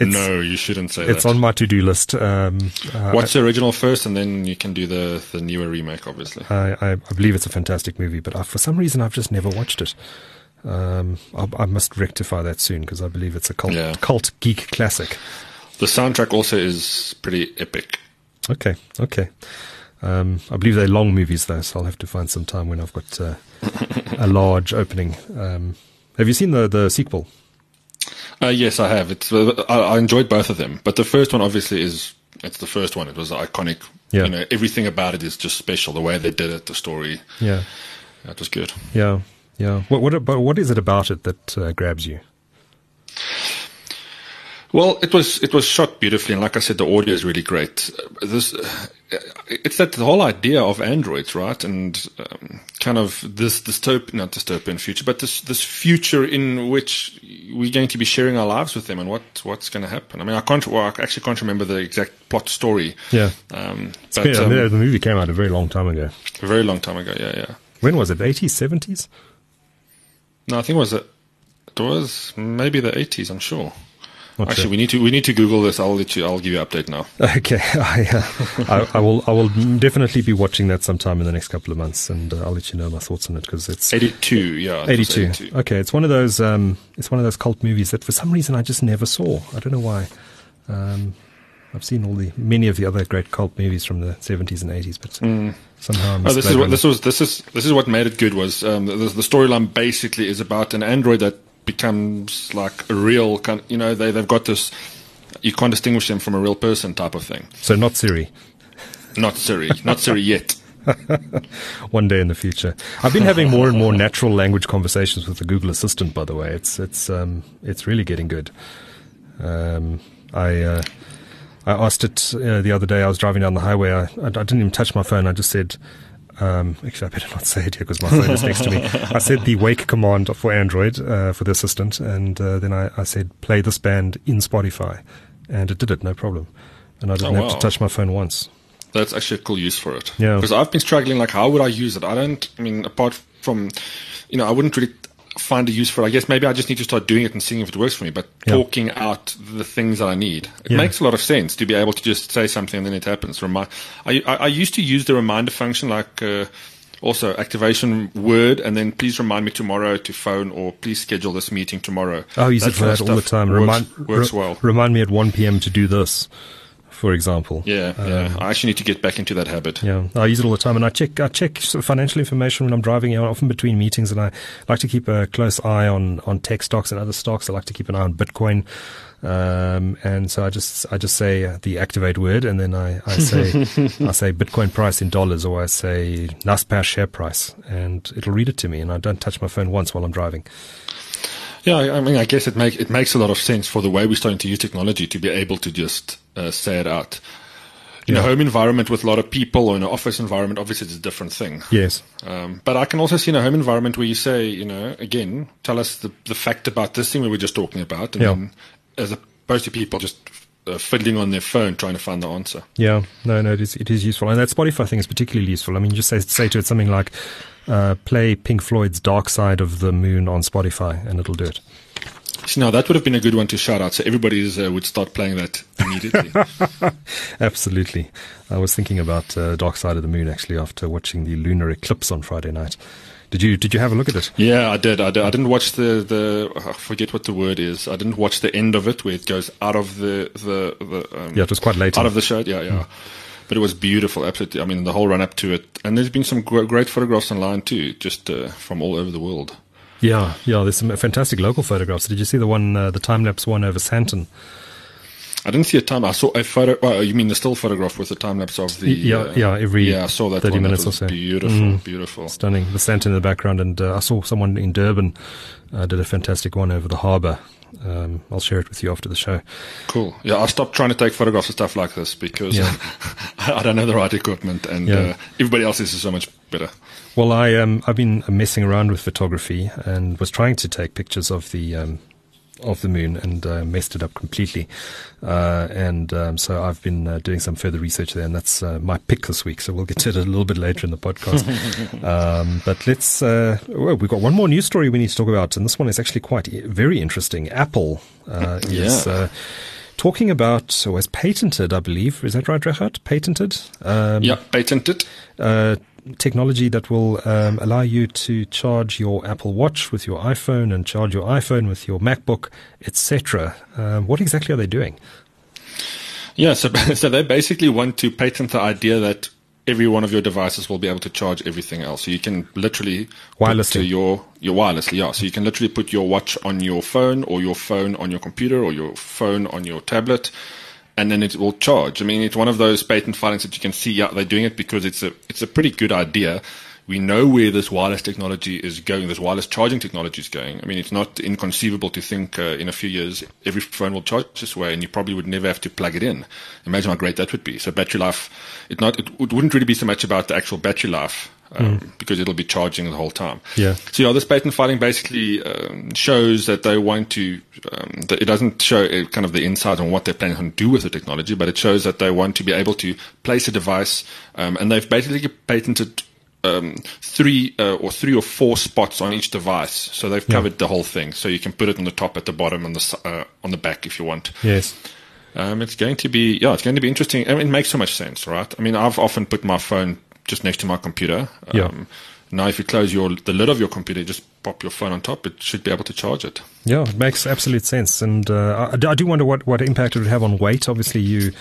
Um, no, you shouldn't say it's that. It's on my to-do list. Um, uh, Watch the original first, and then you can do the the newer remake. Obviously, I, I, I believe it's a fantastic movie, but I, for some reason I've just never watched it. Um, I, I must rectify that soon because I believe it's a cult, Yeah. cult geek classic. the soundtrack also is pretty epic. Okay, okay. Um, I believe they're long movies though, so I'll have to find some time when I've got uh, a large opening. Um, have you seen the the sequel? Uh, yes, I have. It's uh, I, I enjoyed both of them, but the first one obviously is it's the first one. It was iconic. Yeah. You know, everything about it is just special. The way they did it, the story, Yeah, that was good. yeah, yeah. What what about what is it about it that uh, grabs you? Well, it was it was shot beautifully, and like I said, the audio is really great. This it's that the whole idea of androids, right? And um, kind of this dystopian, not dystopian future, but this this future in which we're going to be sharing our lives with them, and what what's going to happen. I mean, I can't, well, I actually can't remember the exact plot story. Yeah, um, but, been, um, the movie came out a very long time ago. A very long time ago. Yeah, yeah. When was it? Eighties, seventies? No, I think it was it was maybe the eighties. I'm sure. Not Actually, sure. we need to we need to Google this. I'll let you. I'll give you an update now. Okay, I, uh, I, I, will I will definitely be watching that sometime in the next couple of months, and uh, I'll let you know my thoughts on it because it's eighty two. Yeah, 82. 82. Okay, it's one of those um, it's one of those cult movies that for some reason I just never saw. I don't know why. Um, I've seen all the many of the other great cult movies from the seventies and eighties, but mm. somehow oh, this is what this was. This is this is what made it good. Was um, the, the storyline basically is about an android that becomes like a real kind. You know, they they've got this. You can't distinguish them from a real person type of thing. So not Siri. Not Siri. not Siri yet. One day in the future. I've been having more and more natural language conversations with the Google Assistant. By the way, it's it's um, it's really getting good. Um, I uh, I asked it uh, the other day. I was driving down the highway. I, I, I didn't even touch my phone. I just said, um, actually, I better not say it here because my phone is next to me. I said the wake command for Android uh, for the assistant, and uh, then I, I, said play this band in Spotify, and it did it, no problem. And I didn't oh, have to touch my phone once. That's actually a cool use for it. Yeah. Because I've been struggling, like, how would I use it? I don't, I mean, apart from, you know, I wouldn't really find a use for it. I guess maybe I just need to start doing it and seeing if it works for me. But yeah. talking out the things that I need, it yeah. makes a lot of sense to be able to just say something and then it happens. Remind. I, I, I used to use the reminder function like. Uh, also activation word and then please remind me tomorrow to phone or please schedule this meeting tomorrow. Oh, I use that it for that all the time. Works, remind, works well. Remind me at 1 p.m. to do this for example. Yeah, um, yeah. I actually need to get back into that habit. Yeah, I use it all the time, and I check I check sort of financial information when I'm driving. Know, often between meetings, and I like to keep a close eye on on tech stocks and other stocks. I like to keep an eye on Bitcoin. Um, and so I just I just say the activate word, and then I, I say I say Bitcoin price in dollars, or I say Naspers share price, and it'll read it to me, and I don't touch my phone once while I'm driving. Yeah, I mean, I guess it make it makes a lot of sense for the way we're starting to use technology to be able to just uh, say it out. In yeah. a home environment with a lot of people or in an office environment, obviously it's a different thing. Yes. Um, but I can also see in a home environment where you say, you know, again, tell us the, the fact about this thing we were just talking about. And yeah. then as opposed to people just uh, fiddling on their phone trying to find the answer. Yeah, no, no, it is, it is useful. And that Spotify thing is particularly useful. I mean, just say, say to it something like, uh, play Pink Floyd's Dark Side of the Moon on Spotify, and it'll do it. Now that would have been a good one to shout out, so everybody uh, would start playing that immediately. Absolutely, I was thinking about uh, Dark Side of the Moon actually after watching the lunar eclipse on Friday night. Did you did you have a look at it? Yeah, I did. I, did. I didn't watch the the I forget what the word is. I didn't watch the end of it where it goes out of the the, the um, yeah. It was quite late. Out of the show. Yeah, yeah. Mm. But it was beautiful, absolutely. I mean, the whole run up to it, and there's been some great photographs online too, just uh, from all over the world. Yeah, yeah. There's some fantastic local photographs. Did you see the one, uh, the time lapse one over Sandton? I didn't see a time. I saw a photo. Oh, you mean the still photograph with the time lapse of the? Yeah, uh, yeah. Every yeah, I saw that. Thirty one. minutes that or so. Beautiful, mm, beautiful, stunning. The Sandton in the background, and uh, I saw someone in Durban uh, did a fantastic one over the harbour. Um, I'll share it with you after the show. Cool. Yeah, I stopped trying to take photographs of stuff like this because yeah. I don't have the right equipment, and yeah. uh, everybody else is so much better. Well, I um, I've been messing around with photography and was trying to take pictures of the um, of the moon and uh, messed it up completely. Uh, and um, so I've been uh, doing some further research there, and that's uh, my pick this week. So we'll get to it a little bit later in the podcast. um, but let's. Uh, well, we've got one more news story we need to talk about, and this one is actually quite very interesting. Apple uh, is. Yeah. Talking about, or has patented, I believe, is that right, Regardt? Patented? Um, yeah, patented technology that will um, allow you to charge your Apple Watch with your iPhone and charge your iPhone with your MacBook, etc. Um, what exactly are they doing? Yeah, so so they basically want to patent the idea that every one of your devices will be able to charge everything else. So you can literally wirelessly to your your wirelessly, yeah. So you can literally put your watch on your phone or your phone on your computer or your phone on your tablet and then it will charge. I mean, it's one of those patent filings that you can see. Yeah, they're doing it because it's a it's a pretty good idea. we know where this wireless technology is going, this wireless charging technology is going. I mean, it's not inconceivable to think uh, in a few years every phone will charge this way, and you probably would never have to plug it in. Imagine how great that would be. So battery life, it not it, it wouldn't really be so much about the actual battery life. Um, mm. Because it'll be charging the whole time. Yeah. So yeah, this patent filing basically um, shows that they want to. Um, that it doesn't show uh, kind of the insight on what they're planning to do with the technology, but it shows that they want to be able to place a device, um, and they've basically patented um, three uh, or three or four spots on each device. So they've covered yeah. the whole thing. So you can put it on the top, at the bottom, on the uh, on the back if you want. Yes. Um, it's going to be yeah, it's going to be interesting. I mean, it makes so much sense, right? I mean, I've often put my phone just next to my computer. Um, yeah. Now, if you close your the lid of your computer, just pop your phone on top. It should be able to charge it. Yeah, it makes absolute sense. And uh, I, I, do wonder what, what impact it would have on weight. Obviously, you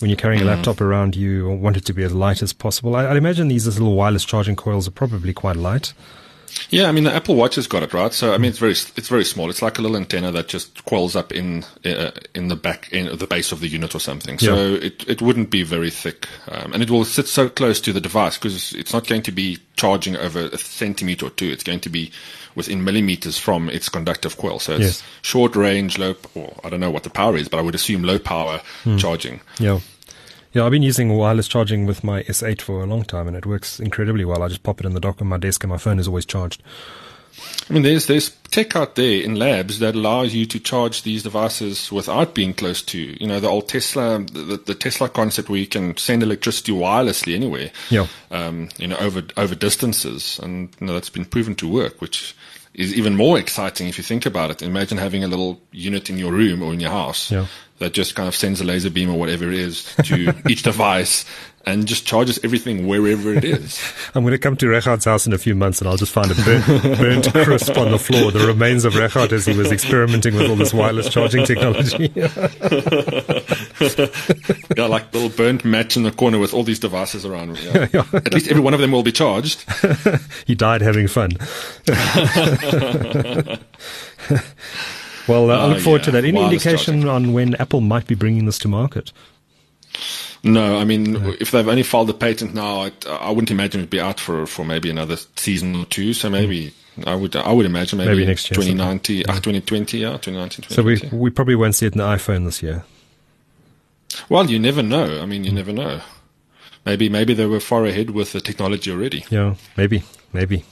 when you're carrying a mm. laptop around, you want it to be as light as possible. I, I'd imagine these little wireless charging coils are probably quite light. Yeah, I mean the Apple Watch has got it right. So I mean it's very it's very small. It's like a little antenna that just coils up in uh, in the back in the base of the unit or something. So yeah. it it wouldn't be very thick, um, and it will sit so close to the device because it's not going to be charging over a centimeter or two. It's going to be within millimeters from its conductive coil. So it's yes. short range, low. Or I don't know what the power is, but I would assume low power hmm. charging. Yeah. Yeah, I've been using wireless charging with my S8 for a long time, and it works incredibly well. I just pop it in the dock on my desk, and my phone is always charged. I mean, there's there's tech out there in labs that allows you to charge these devices without being close to, you know, the old Tesla, the, the Tesla concept where you can send electricity wirelessly anywhere, yeah, um, you know, over over distances, and you know, that's been proven to work, which is even more exciting if you think about it. Imagine having a little unit in your room or in your house yeah. That just kind of sends a laser beam or whatever it is to each device and just charges everything wherever it is. I'm going to come to Regardt's house in a few months and I'll just find a burnt, burnt crisp on the floor, the remains of Rechard as he was experimenting with all this wireless charging technology. yeah, like little burnt match in the corner with all these devices around. Yeah. Yeah. At least every one of them will be charged. he died having fun. Well, uh, I look forward to that. Any indication charging. on when Apple might be bringing this to market? No, I mean, yeah. if they've only filed the patent now, I, I wouldn't imagine it'd be out for for maybe another season or two. So maybe I would I would imagine maybe, maybe next year, 2019, yeah. uh, 2020, yeah, 2019. 2020. So we we probably won't see it in the iPhone this year. Well, you never know. I mean, you mm. never know. Maybe maybe they were far ahead with the technology already. Yeah, maybe, maybe.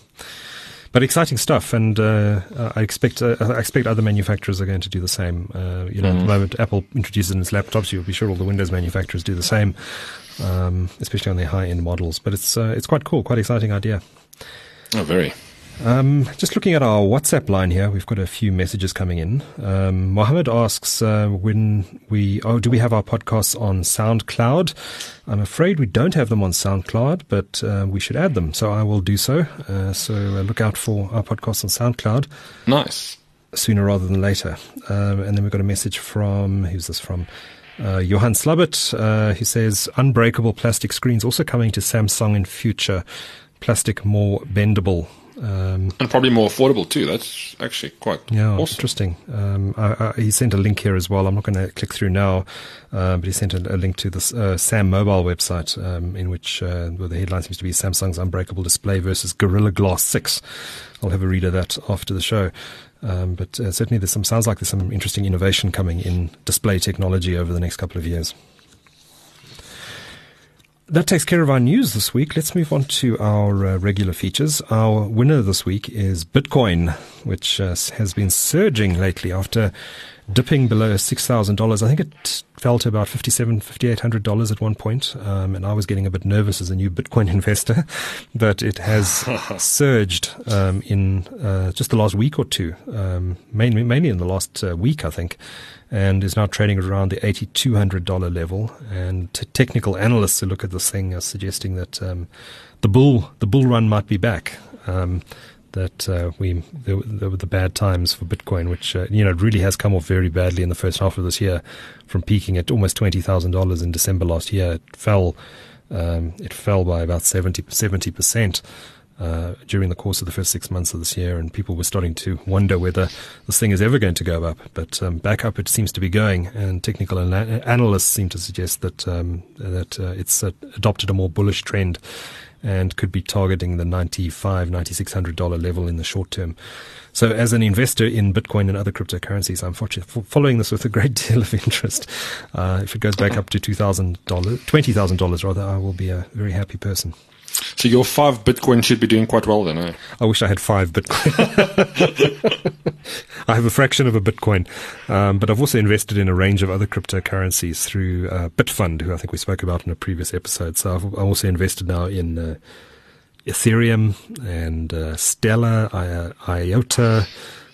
But exciting stuff, and uh, I expect uh, I expect other manufacturers are going to do the same. Uh, you know, mm. at the mm. moment, Apple introduces in its laptops. You'll be sure all the Windows manufacturers do the same, um, especially on their high-end models. But it's uh, it's quite cool, quite exciting idea. Oh, very. Um, just looking at our WhatsApp line here, we've got a few messages coming in. Um, Mohammed asks uh, when we oh do we have our podcasts on SoundCloud? I'm afraid we don't have them on SoundCloud, but uh, we should add them. So I will do so. Uh, so uh, look out for our podcasts on SoundCloud. Nice. Sooner rather than later. Um, and then we've got a message from who's this from? Uh, Johan Slubbert, uh, he says, unbreakable plastic screens also coming to Samsung in future. Plastic more bendable. Um, and probably more affordable too. That's actually quite yeah, awesome. interesting. Um, I, I, he sent a link here as well. I'm not going to click through now, uh, but he sent a, a link to the uh, SamMobile website, um, in which uh, well, the headline seems to be Samsung's unbreakable display versus Gorilla Glass Six. I'll have a read of that after the show. Um, but uh, certainly, there's some sounds like there's some interesting innovation coming in display technology over the next couple of years. That takes care of our news this week. Let's move on to our uh, regular features. Our winner this week is Bitcoin, which uh, has been surging lately after dipping below $6,000. I think it fell to about $5,700, $5,800 at one point. Um, and I was getting a bit nervous as a new Bitcoin investor, but it has surged um, in uh, just the last week or two, um, mainly, mainly in the last uh, week, I think and is now trading around the $8,200 level. And technical analysts who look at this thing are suggesting that um, the bull the bull run might be back. Um, that uh, we there, there, were the bad times for Bitcoin, which uh, you know really has come off very badly in the first half of this year, from peaking at almost twenty thousand dollars in December last year. It fell. Um, it fell by about 70 percent uh, during the course of the first six months of this year, and people were starting to wonder whether this thing is ever going to go up. But um, back up, it seems to be going, and technical analysts seem to suggest that um, that uh, it's uh, adopted a more bullish trend, and could be targeting the 95 $9600 level in the short term. So, as an investor in Bitcoin and other cryptocurrencies, I'm following this with a great deal of interest. Uh, if it goes back up to $2,000, $20,000 rather, I will be a very happy person. So your five Bitcoin should be doing quite well then, eh? I wish I had five Bitcoin. I have a fraction of a Bitcoin, um, but I've also invested in a range of other cryptocurrencies through uh, Bitfund, who I think we spoke about in a previous episode. So I've, I've also invested now in uh, Ethereum and uh, Stellar, I- IOTA.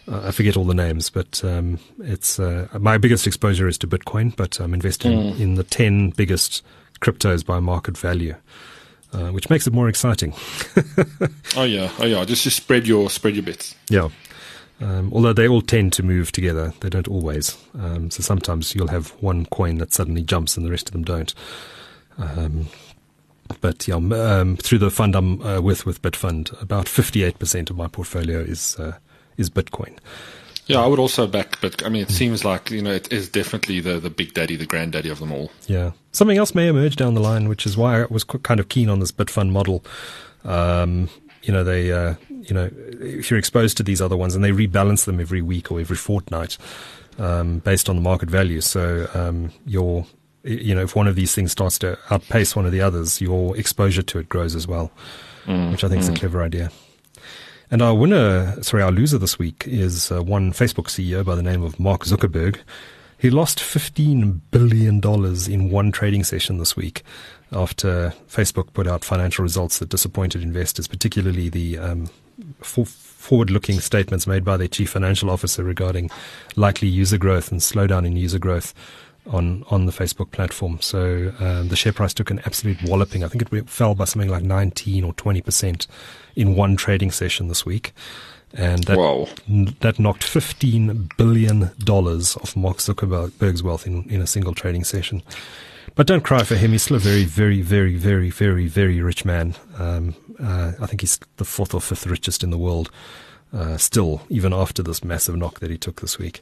Uh, I forget all the names, but um, it's uh, my biggest exposure is to Bitcoin, but I'm investing mm. in the 10 biggest cryptos by market value. Uh, which makes it more exciting. oh yeah, oh yeah. Just just spread your spread your bets. Yeah. Um, although they all tend to move together, they don't always. Um, so sometimes you'll have one coin that suddenly jumps and the rest of them don't. Um, but yeah, um, through the fund I'm uh, with with Bitfund, about 58% of my portfolio is uh, is Bitcoin. Yeah, I would also back, but I mean, it seems like you know it is definitely the the big daddy, the granddaddy of them all. Yeah, something else may emerge down the line, which is why I was kind of keen on this bit Bitfund model. Um, you know, they, uh, you know, if you're exposed to these other ones, and they rebalance them every week or every fortnight um, based on the market value. So um, your, you know, if one of these things starts to outpace one of the others, your exposure to it grows as well, mm, which I think mm. is a mm. clever idea. And our winner, sorry, our loser this week is uh, one Facebook CEO by the name of Mark Zuckerberg. He lost $15 billion in one trading session this week after Facebook put out financial results that disappointed investors, particularly the um, forward looking statements made by their chief financial officer regarding likely user growth and slowdown in user growth on on the Facebook platform. So um, the share price took an absolute walloping. I think it fell by something like 19 or 20 percent in one trading session this week, and that n- that knocked 15 billion dollars off Mark Zuckerberg's wealth in in a single trading session. But don't cry for him. He's still a very, very, very, very, very, very rich man. Um, uh, I think he's the fourth or fifth richest in the world. Uh, still, even after this massive knock that he took this week.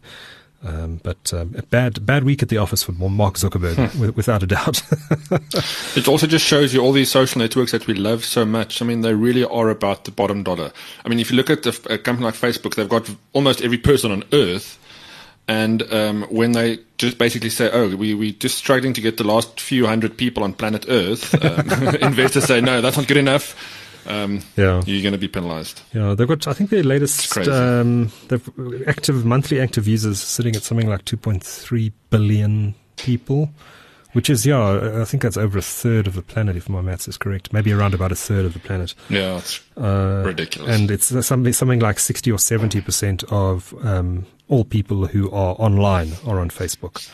Um, but um, a bad bad week at the office for Mark Zuckerberg, hmm. without a doubt. it also just shows you all these social networks that we love so much. I mean, they really are about the bottom dollar. I mean, if you look at the, a company like Facebook, they've got almost every person on earth. And um, when they just basically say, "Oh, we we just struggling to get the last few hundred people on planet Earth," um, investors say, "No, that's not good enough." Um, yeah. you're going to be penalized. Yeah, they've got, I think their latest, um, active, monthly active users sitting at something like 2.3 billion people, which is, yeah, I think that's over a third of the planet, if my maths is correct. Maybe around about a third of the planet. Yeah, it's uh, ridiculous. And it's something, something like 60 or 70% of um, all people who are online are on Facebook.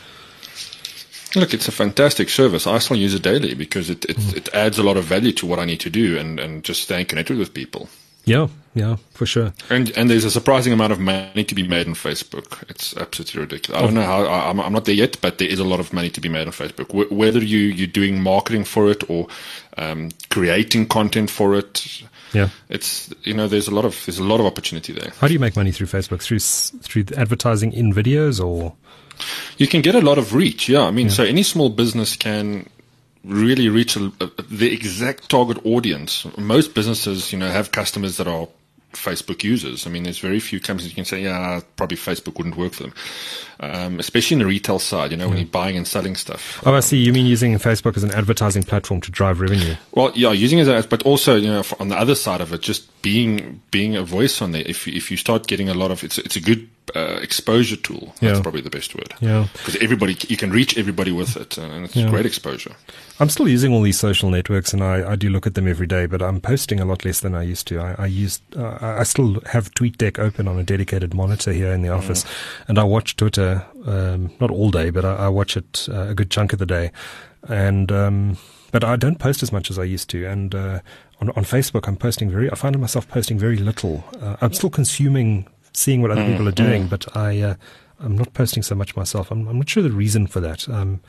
Look, it's a fantastic service. I still use it daily because it, it, mm. it adds a lot of value to what I need to do and, and just staying connected with people. Yeah, yeah, for sure. And and there's a surprising amount of money to be made on Facebook. It's absolutely ridiculous. I don't know how. I, am I'm not there yet, but there is a lot of money to be made on Facebook. W- whether you you're doing marketing for it or um, creating content for it, yeah, it's you know there's a lot of there's a lot of opportunity there. How do you make money through Facebook? Through through advertising in videos or you can get a lot of reach. Yeah, I mean, yeah. so any small business can really reach a, a, the exact target audience. Most businesses, you know, have customers that are Facebook users. I mean, there's very few companies you can say, yeah, probably Facebook wouldn't work for them, um, especially in the retail side, you know, when you're buying and selling stuff. Oh, I see. You mean using Facebook as an advertising platform to drive revenue? Well, yeah, using it as, but also, you know, on the other side of it, just being being a voice on there. If if you start getting a lot of, it's it's a good uh, exposure tool. That's probably the best word. Yeah. Because everybody, you can reach everybody with it, and it's yeah. great exposure. I'm still using all these social networks, and I, I do look at them every day, but I'm posting a lot less than I used to. I, I used, uh, I still have TweetDeck open on a dedicated monitor here in the mm. office, mm. and I watch Twitter, um, not all day, but I, I watch it uh, a good chunk of the day, and um, but I don't post as much as I used to, and uh, on, on Facebook, I'm posting very. I find myself posting very little. Uh, I'm still consuming seeing what other mm, people are doing, mm. but I, uh, I'm not posting so much myself. I'm, I'm not sure the reason for that. Um,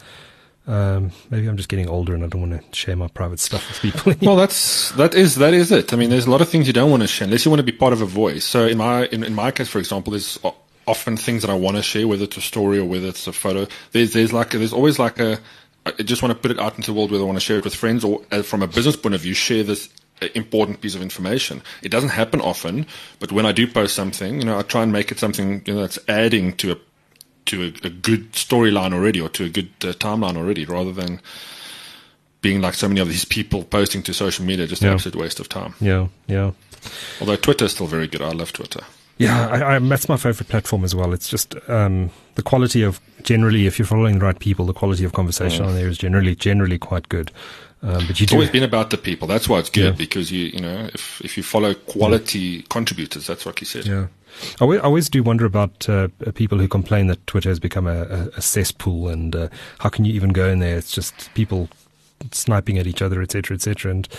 um, maybe I'm just getting older and I don't want to share my private stuff with people. well, that's that is that is it. I mean, there's a lot of things you don't want to share unless you want to be part of a voice. So in my in, in my case, for example, there's often things that I want to share, whether it's a story or whether it's a photo. There's there's like there's always like a I just want to put it out into the world whether I want to share it with friends or uh, from a business point of view, share this important piece of information. It doesn't happen often, but when I do post something, you know, I try and make it something you know, that's adding to a to a, a good storyline already or to a good uh, timeline already, rather than being like so many of these people posting to social media, just yeah. an absolute waste of time. Yeah, yeah. Although Twitter is still very good. I love Twitter. Yeah, I, I, that's my favorite platform as well. It's just um, the quality of generally, if you're following the right people, the quality of conversation mm. on there is generally generally quite good. Um, but you it's always been about the people. That's why it's good yeah. because you you know if if you follow quality yeah. contributors, that's what you said. Yeah. I always do wonder about uh, people who complain that Twitter has become a, a, cesspool, and uh, how can you even go in there? It's just people sniping at each other, etc., etc. And uh,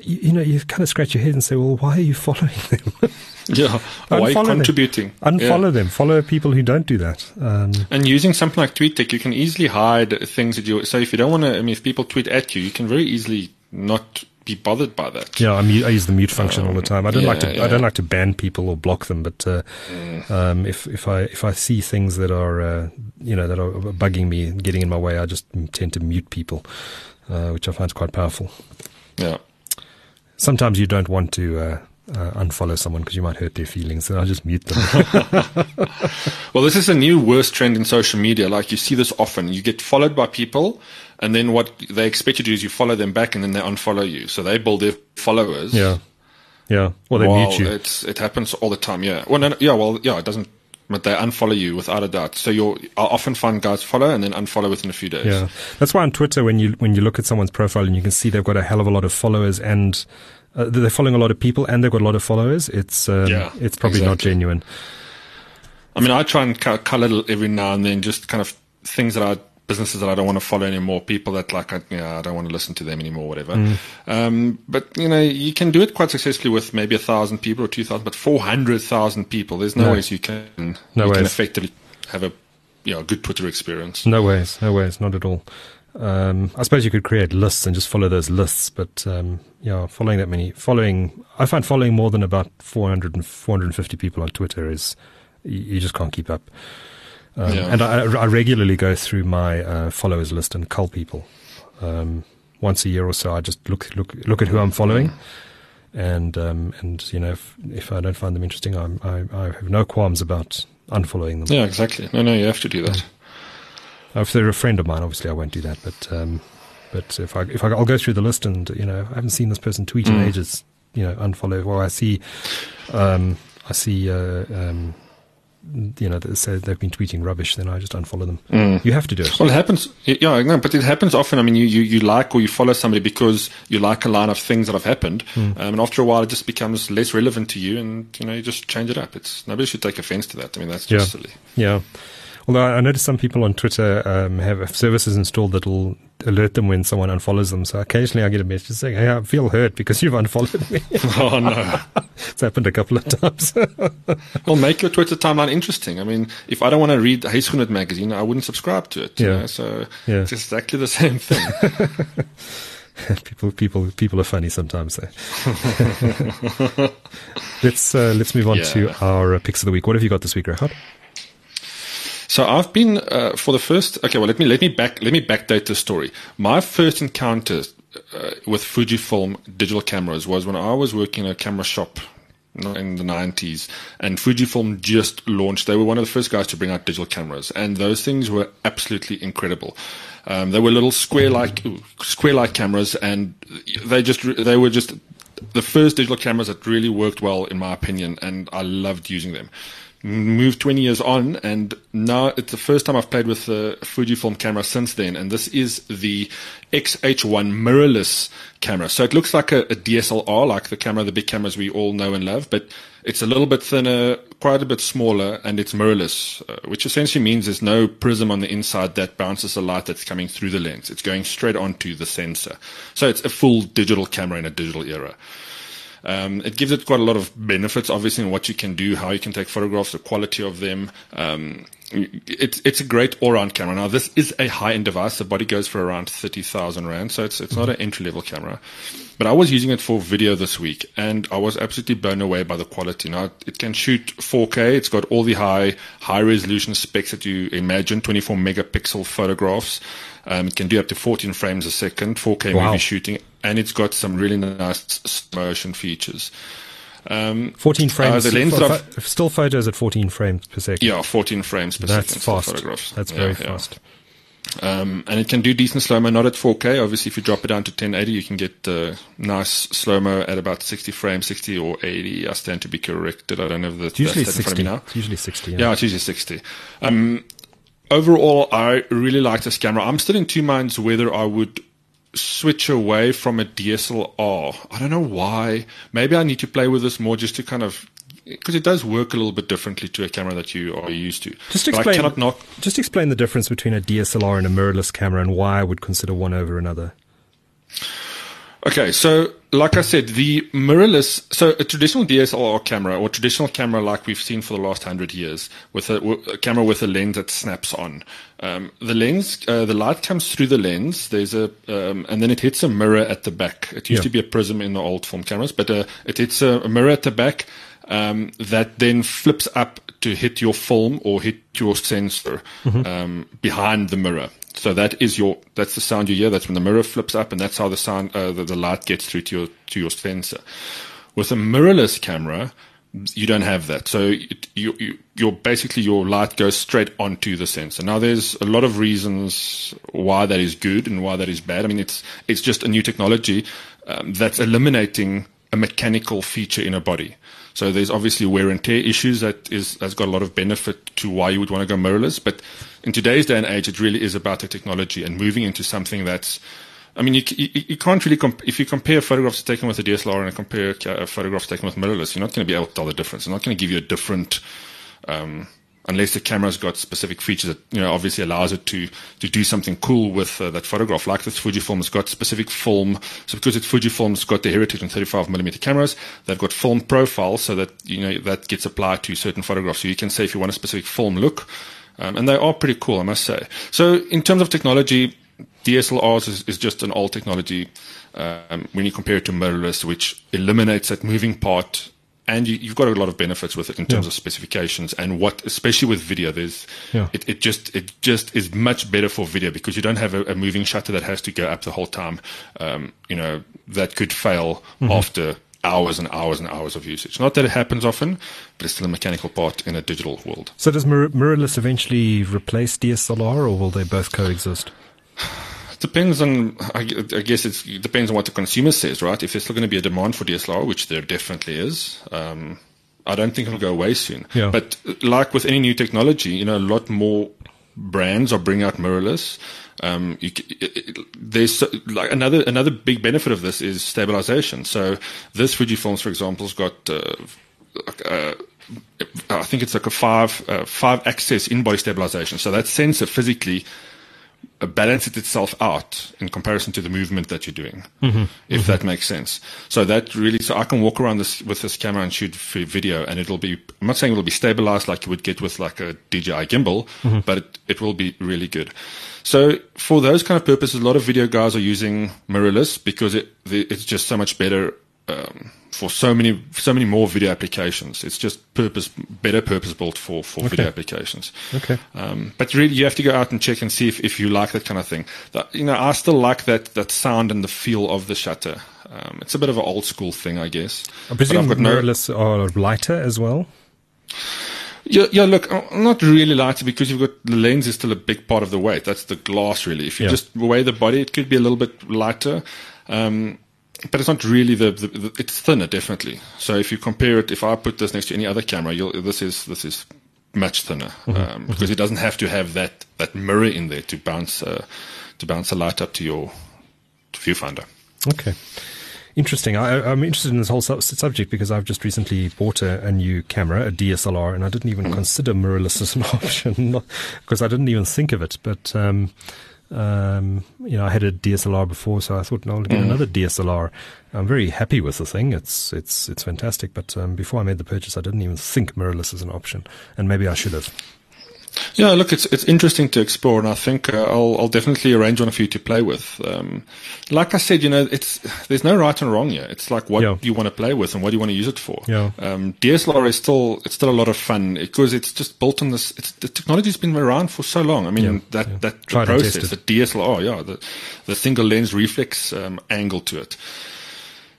you, you, know, you kind of scratch your head and say, "Well, why are you following them?" yeah, why contributing? Them. Unfollow yeah. them. Follow people who don't do that. Um, and using something like TweetDeck, you can easily hide things that you. So if you don't want to, I mean, if people tweet at you, you can very easily not be bothered by that. Yeah, I, mean, I use the mute function um, all the time. I don't yeah, like to. Yeah. I don't like to ban people or block them, but uh, mm. um, if if I if I see things that are uh, you know that are bugging me, getting in my way, I just tend to mute people, uh, which I find quite powerful. Yeah. Sometimes you don't want to uh, uh, unfollow someone because you might hurt their feelings. So I'll just mute them. well, this is a new worst trend in social media. Like you see this often. You get followed by people, and then what they expect you to do is you follow them back, and then they unfollow you. So they build their followers. Yeah. Yeah. Well, they mute you. It's, it happens all the time. Yeah. Well, no, no, yeah. Well, yeah. It doesn't. But they unfollow you without a doubt. So you'll I'll often find guys follow and then unfollow within a few days. Yeah, that's why on Twitter when you when you look at someone's profile and you can see they've got a hell of a lot of followers and uh, they're following a lot of people and they've got a lot of followers, it's um, yeah, it's probably exactly. not genuine. I mean, I try and color every now and then, just kind of things that I businesses that I don't want to follow anymore, people that like, I, you know, I don't want to listen to them anymore, whatever. Mm. Um, but you know, you can do it quite successfully with maybe a thousand people or two thousand, but four hundred thousand people. There's no, no, ways you can no you ways. can effectively have a you know good Twitter experience. No ways, no ways, not at all. Um, I suppose you could create lists and just follow those lists, but um, yeah, following that many, following, I find following more than about 400 and 450 people on Twitter is, you, you just can't keep up. Um, yeah. And I, I, regularly go through my uh, followers list and cull people. Um, once a year or so, I just look look look at who I'm following, and um, and you know if, if I don't find them interesting, I'm, I I have no qualms about unfollowing them. Yeah, exactly. No, no, you have to do that. If they're a friend of mine, obviously I won't do that. But um, but if I if I, will go through the list and you know I haven't seen this person tweet in mm. ages, you know, unfollow. Or I see, um, I see, uh, um, you know, they say they've been tweeting rubbish, then I just unfollow them. Mm. You have to do it. Well, it happens. Yeah, no, but it happens often. I mean, you, you, you like or you follow somebody because you like a line of things that have happened, mm. um, and after a while, it just becomes less relevant to you, and you know, you just change it up. It's nobody should take offense to that. I mean, that's just yeah. silly. Yeah. Although I noticed some people on Twitter um, have services installed that will alert them when someone unfollows them. So occasionally I get a message saying, "Hey, I feel hurt because you've unfollowed me." oh no, it's happened a couple of times. well, make your Twitter timeline interesting. I mean, if I don't want to read Huisgenoot magazine, I wouldn't subscribe to it. Yeah. Know? So yeah. it's exactly the same thing. people, people, people are funny sometimes. let's uh, let's move on yeah. to our picks of the week. What have you got this week, Regardt? So I've been uh, for the first. Okay, well let me let me back let me backdate the story. My first encounter uh, with Fujifilm digital cameras was when I was working in a camera shop in the 90s and Fujifilm just launched they were one of the first guys to bring out digital cameras and those things were absolutely incredible um, they were little square like square like cameras and they just they were just the first digital cameras that really worked well in my opinion and I loved using them moved 20 years on, and now it's the first time I've played with the Fujifilm camera since then, and this is the XH1 mirrorless camera. So it looks like a, a, DSLR, like the camera, the big cameras we all know and love, but it's a little bit thinner, quite a bit smaller, and it's mirrorless, uh, which essentially means there's no prism on the inside that bounces the light that's coming through the lens. It's going straight onto the sensor. So it's a full digital camera in a digital era. Um, it gives it quite a lot of benefits, obviously, in what you can do, how you can take photographs, the quality of them. Um, it's it's a great all-round camera. Now this is a high-end device. The body goes for around thirty thousand rand, so it's it's not an entry-level camera. But I was using it for video this week, and I was absolutely blown away by the quality. Now it can shoot 4K. It's got all the high high resolution specs that you imagine. 24 megapixel photographs. Um, it can do up to 14 frames a second, 4K wow. movie shooting, and it's got some really nice motion features. Um, 14 uh, frames. Uh, the lens fo- still photos at 14 frames per second. Yeah, 14 frames per That's second. That's fast. Photographs. That's very yeah, fast. Um, and it can do decent slow mo, not at 4K. Obviously, if you drop it down to 1080, you can get uh, nice slow mo at about 60 frames, 60 or 80. I stand to be corrected. I don't have the it's usually 60. It's usually 60. Yeah, yeah it's usually 60. Um, overall, I really like this camera. I'm still in two minds whether I would switch away from a DSLR. I don't know why. Maybe I need to play with this more just to kind of because it does work a little bit differently to a camera that you are used to. Just explain. Knock, just explain the difference between a DSLR and a mirrorless camera, and why I would consider one over another. Okay, so like I said, the mirrorless, so a traditional DSLR camera or traditional camera like we've seen for the last hundred years, with a, a, camera with a lens that snaps on. Um, the lens, uh, the light comes through the lens. There's a, um, and then it hits a mirror at the back. It used yeah. to be a prism in the old film cameras, but uh, it hits a, a, mirror at the back um, that then flips up to hit your film or hit your sensor mm-hmm. Um, behind the mirror. So that is your that's the sound you hear. That's when the mirror flips up, and that's how the sound uh, the, the light gets through to your to your sensor. With a mirrorless camera, you don't have that. So it, you, you, you're basically your light goes straight onto the sensor. Now there's a lot of reasons why that is good and why that is bad. I mean, it's it's just a new technology um, that's eliminating a mechanical feature in a body. So there's obviously wear and tear issues that is has got a lot of benefit to why you would want to go mirrorless. But in today's day and age, it really is about the technology and moving into something that's I mean, you, you, you can't really comp- if you compare photographs taken with a DSLR and compare uh, photographs taken with mirrorless, you're not going to be able to tell the difference. It's not going to give you a different um, unless the camera's got specific features that you know obviously allows it to to do something cool with uh, that photograph. Like this Fujifilm has got specific film, so because it's Fujifilm's got the heritage on 35 millimeter cameras, they've got film profiles so that you know that gets applied to certain photographs. So you can say if you want a specific film look, um, and they are pretty cool, I must say. So in terms of technology, DSLRs is, is just an old technology. Um, when you compare it to mirrorless, which eliminates that moving part and you, have got a lot of benefits with it in terms yeah. of specifications and what, especially with video, there's yeah. it, it just it just is much better for video because you don't have a, a moving shutter that has to go up the whole time. Um, you know that could fail mm-hmm. after hours and hours and hours of usage. Not that it happens often, but it's still a mechanical part in a digital world. So does mirror- mirrorless eventually replace DSLR, or will they both coexist? It depends on, I guess it depends on what the consumer says, right? If there's still going to be a demand for DSLR, which there definitely is, um, I don't think it'll go away soon. Yeah. But like with any new technology, you know, a lot more brands are bringing out mirrorless. Um, you, it, there's like another another big benefit of this is stabilization. So this Fujifilm, for example, has got uh, uh, I think it's like a five uh, five axis in body stabilization. So that sensor physically balances itself out in comparison to the movement that you're doing, mm-hmm. if mm-hmm. that makes sense. So that really, so I can walk around this with this camera and shoot video, and it'll be. I'm not saying it'll be stabilized like you would get with like a DJI gimbal, mm-hmm. but it, it will be really good. So for those kind of purposes, a lot of video guys are using mirrorless because it it's just so much better um, for so many so many more video applications. It's just purpose better purpose built for for okay. video applications. Okay. Um, but really, you have to go out and check and see if, if you like that kind of thing. That, you know, I still like that that sound and the feel of the shutter. Um, it's a bit of an old school thing, I guess. I presume mirrorless no, are lighter as well. Yeah, yeah. Look, not really lighter because you've got the lens is still a big part of the weight. That's the glass, really. If you yeah. just weigh the body, it could be a little bit lighter. Um, but it's not really the, the, the, it's thinner definitely. So if you compare it, if I put this next to any other camera, this is this is much thinner mm-hmm. um, because it doesn't have to have that that mirror in there to bounce uh, to bounce the light up to your viewfinder. Okay. Interesting. I, am interested in this whole subject because I've just recently bought a, a new camera, a DSLR, and I didn't even mm. consider mirrorless as an option because I didn't even think of it. But um, um, you know, I had a DSLR before, so I thought, no, I'll get mm. another DSLR. I'm very happy with the thing. It's it's it's fantastic. But um, before I made the purchase, I didn't even think mirrorless as an option, and maybe I should have. Yeah, look, it's it's interesting to explore, and I think uh, I'll I'll definitely arrange one for you to play with. Um, like I said, you know, it's there's no right and wrong here. It's like what yeah. you want to play with and what you want to use it for. Yeah. Um, DSLR is still it's still a lot of fun because it's just built on this. It's, the technology's been around for so long. I mean, yeah, that yeah. that the process, the DSLR, yeah, the the single lens reflex um, angle to it.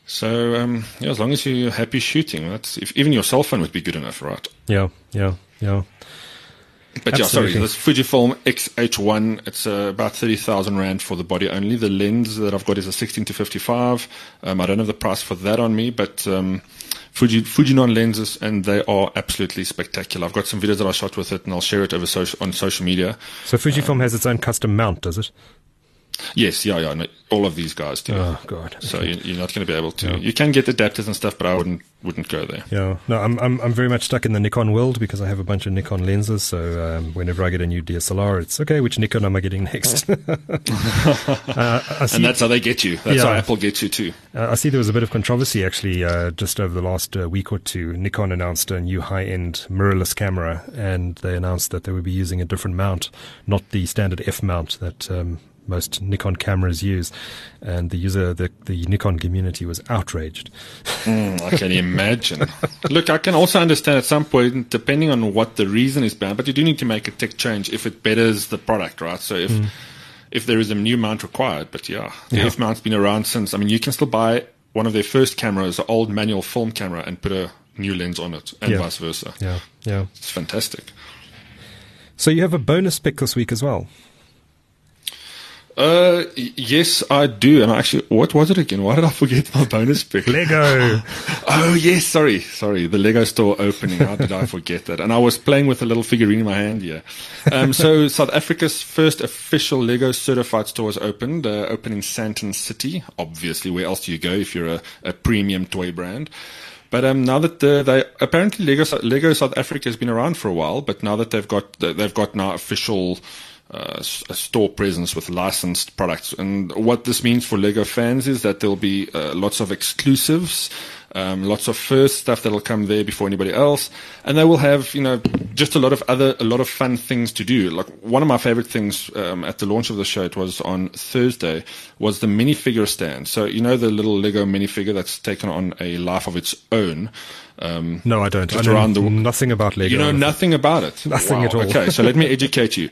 So um, yeah, as long as you're happy shooting, that's if, even your cell phone would be good enough, right? Yeah, yeah, yeah. But Absolutely. yeah, sorry, this Fujifilm X-H1, it's uh, about 30,000 Rand for the body only. The lens that I've got is a 16 to 55. Um, I don't have the price for that on me, but um, Fuji, Fujinon lenses, and they are absolutely spectacular. I've got some videos that I shot with it, and I'll share it over social, on social media. So Fujifilm um, has its own custom mount, does it? Yes, yeah, yeah. No, all of these guys do. Oh God! So okay. you, are not going to be able to. You can get adapters and stuff, but I wouldn't wouldn't go there. Yeah, no, I'm I'm I'm very much stuck in the Nikon world because I have a bunch of Nikon lenses. So um, whenever I get a new DSLR, it's okay. Which Nikon am I getting next? uh, and that's how they get you. That's yeah, how Apple gets you too. Uh, I see there was a bit of controversy actually uh, just over the last uh, week or two. Nikon announced a new high-end mirrorless camera, and they announced that they would be using a different mount, not the standard F mount that um, most Nikon cameras use, and the user, the, the Nikon community was outraged. Mm, I can imagine. Look, I can also understand at some point, depending on what the reason is behind, but you do need to make a tech change if it betters the product, right? So if mm. if there is a new mount required, but yeah, the yeah. F mount's been around since. I mean, you can still buy one of their first cameras, an old manual film camera, and put a new lens on it, and yeah. vice versa. Yeah, yeah, it's fantastic. So you have a bonus pick this week as well. Uh, yes, I do. And I actually, what was it again? Why did I forget my bonus pick? Lego. oh, yes. Sorry. Sorry. The Lego store opening. How did I forget that? And I was playing with a little figurine in my hand here. Um, so South Africa's first official Lego certified store has opened, uh, open in Sandton City. Obviously, where else do you go if you're a, a premium toy brand? But um, now that the, they apparently Lego Lego South Africa has been around for a while, but now that they've got they've got now official uh, a store presence with licensed products. And what this means for Lego fans is that there'll be uh, lots of exclusives, um, lots of first stuff that'll come there before anybody else, and they will have you know just a lot of other a lot of fun things to do. Like one of my favorite things um, at the launch of the show, it was on Thursday, was the minifigure stand. So you know the little Lego minifigure that's taken on a life of its own. Um, no, I don't. I know the, nothing about Lego. You know nothing about it. nothing wow. at all. okay, so let me educate you.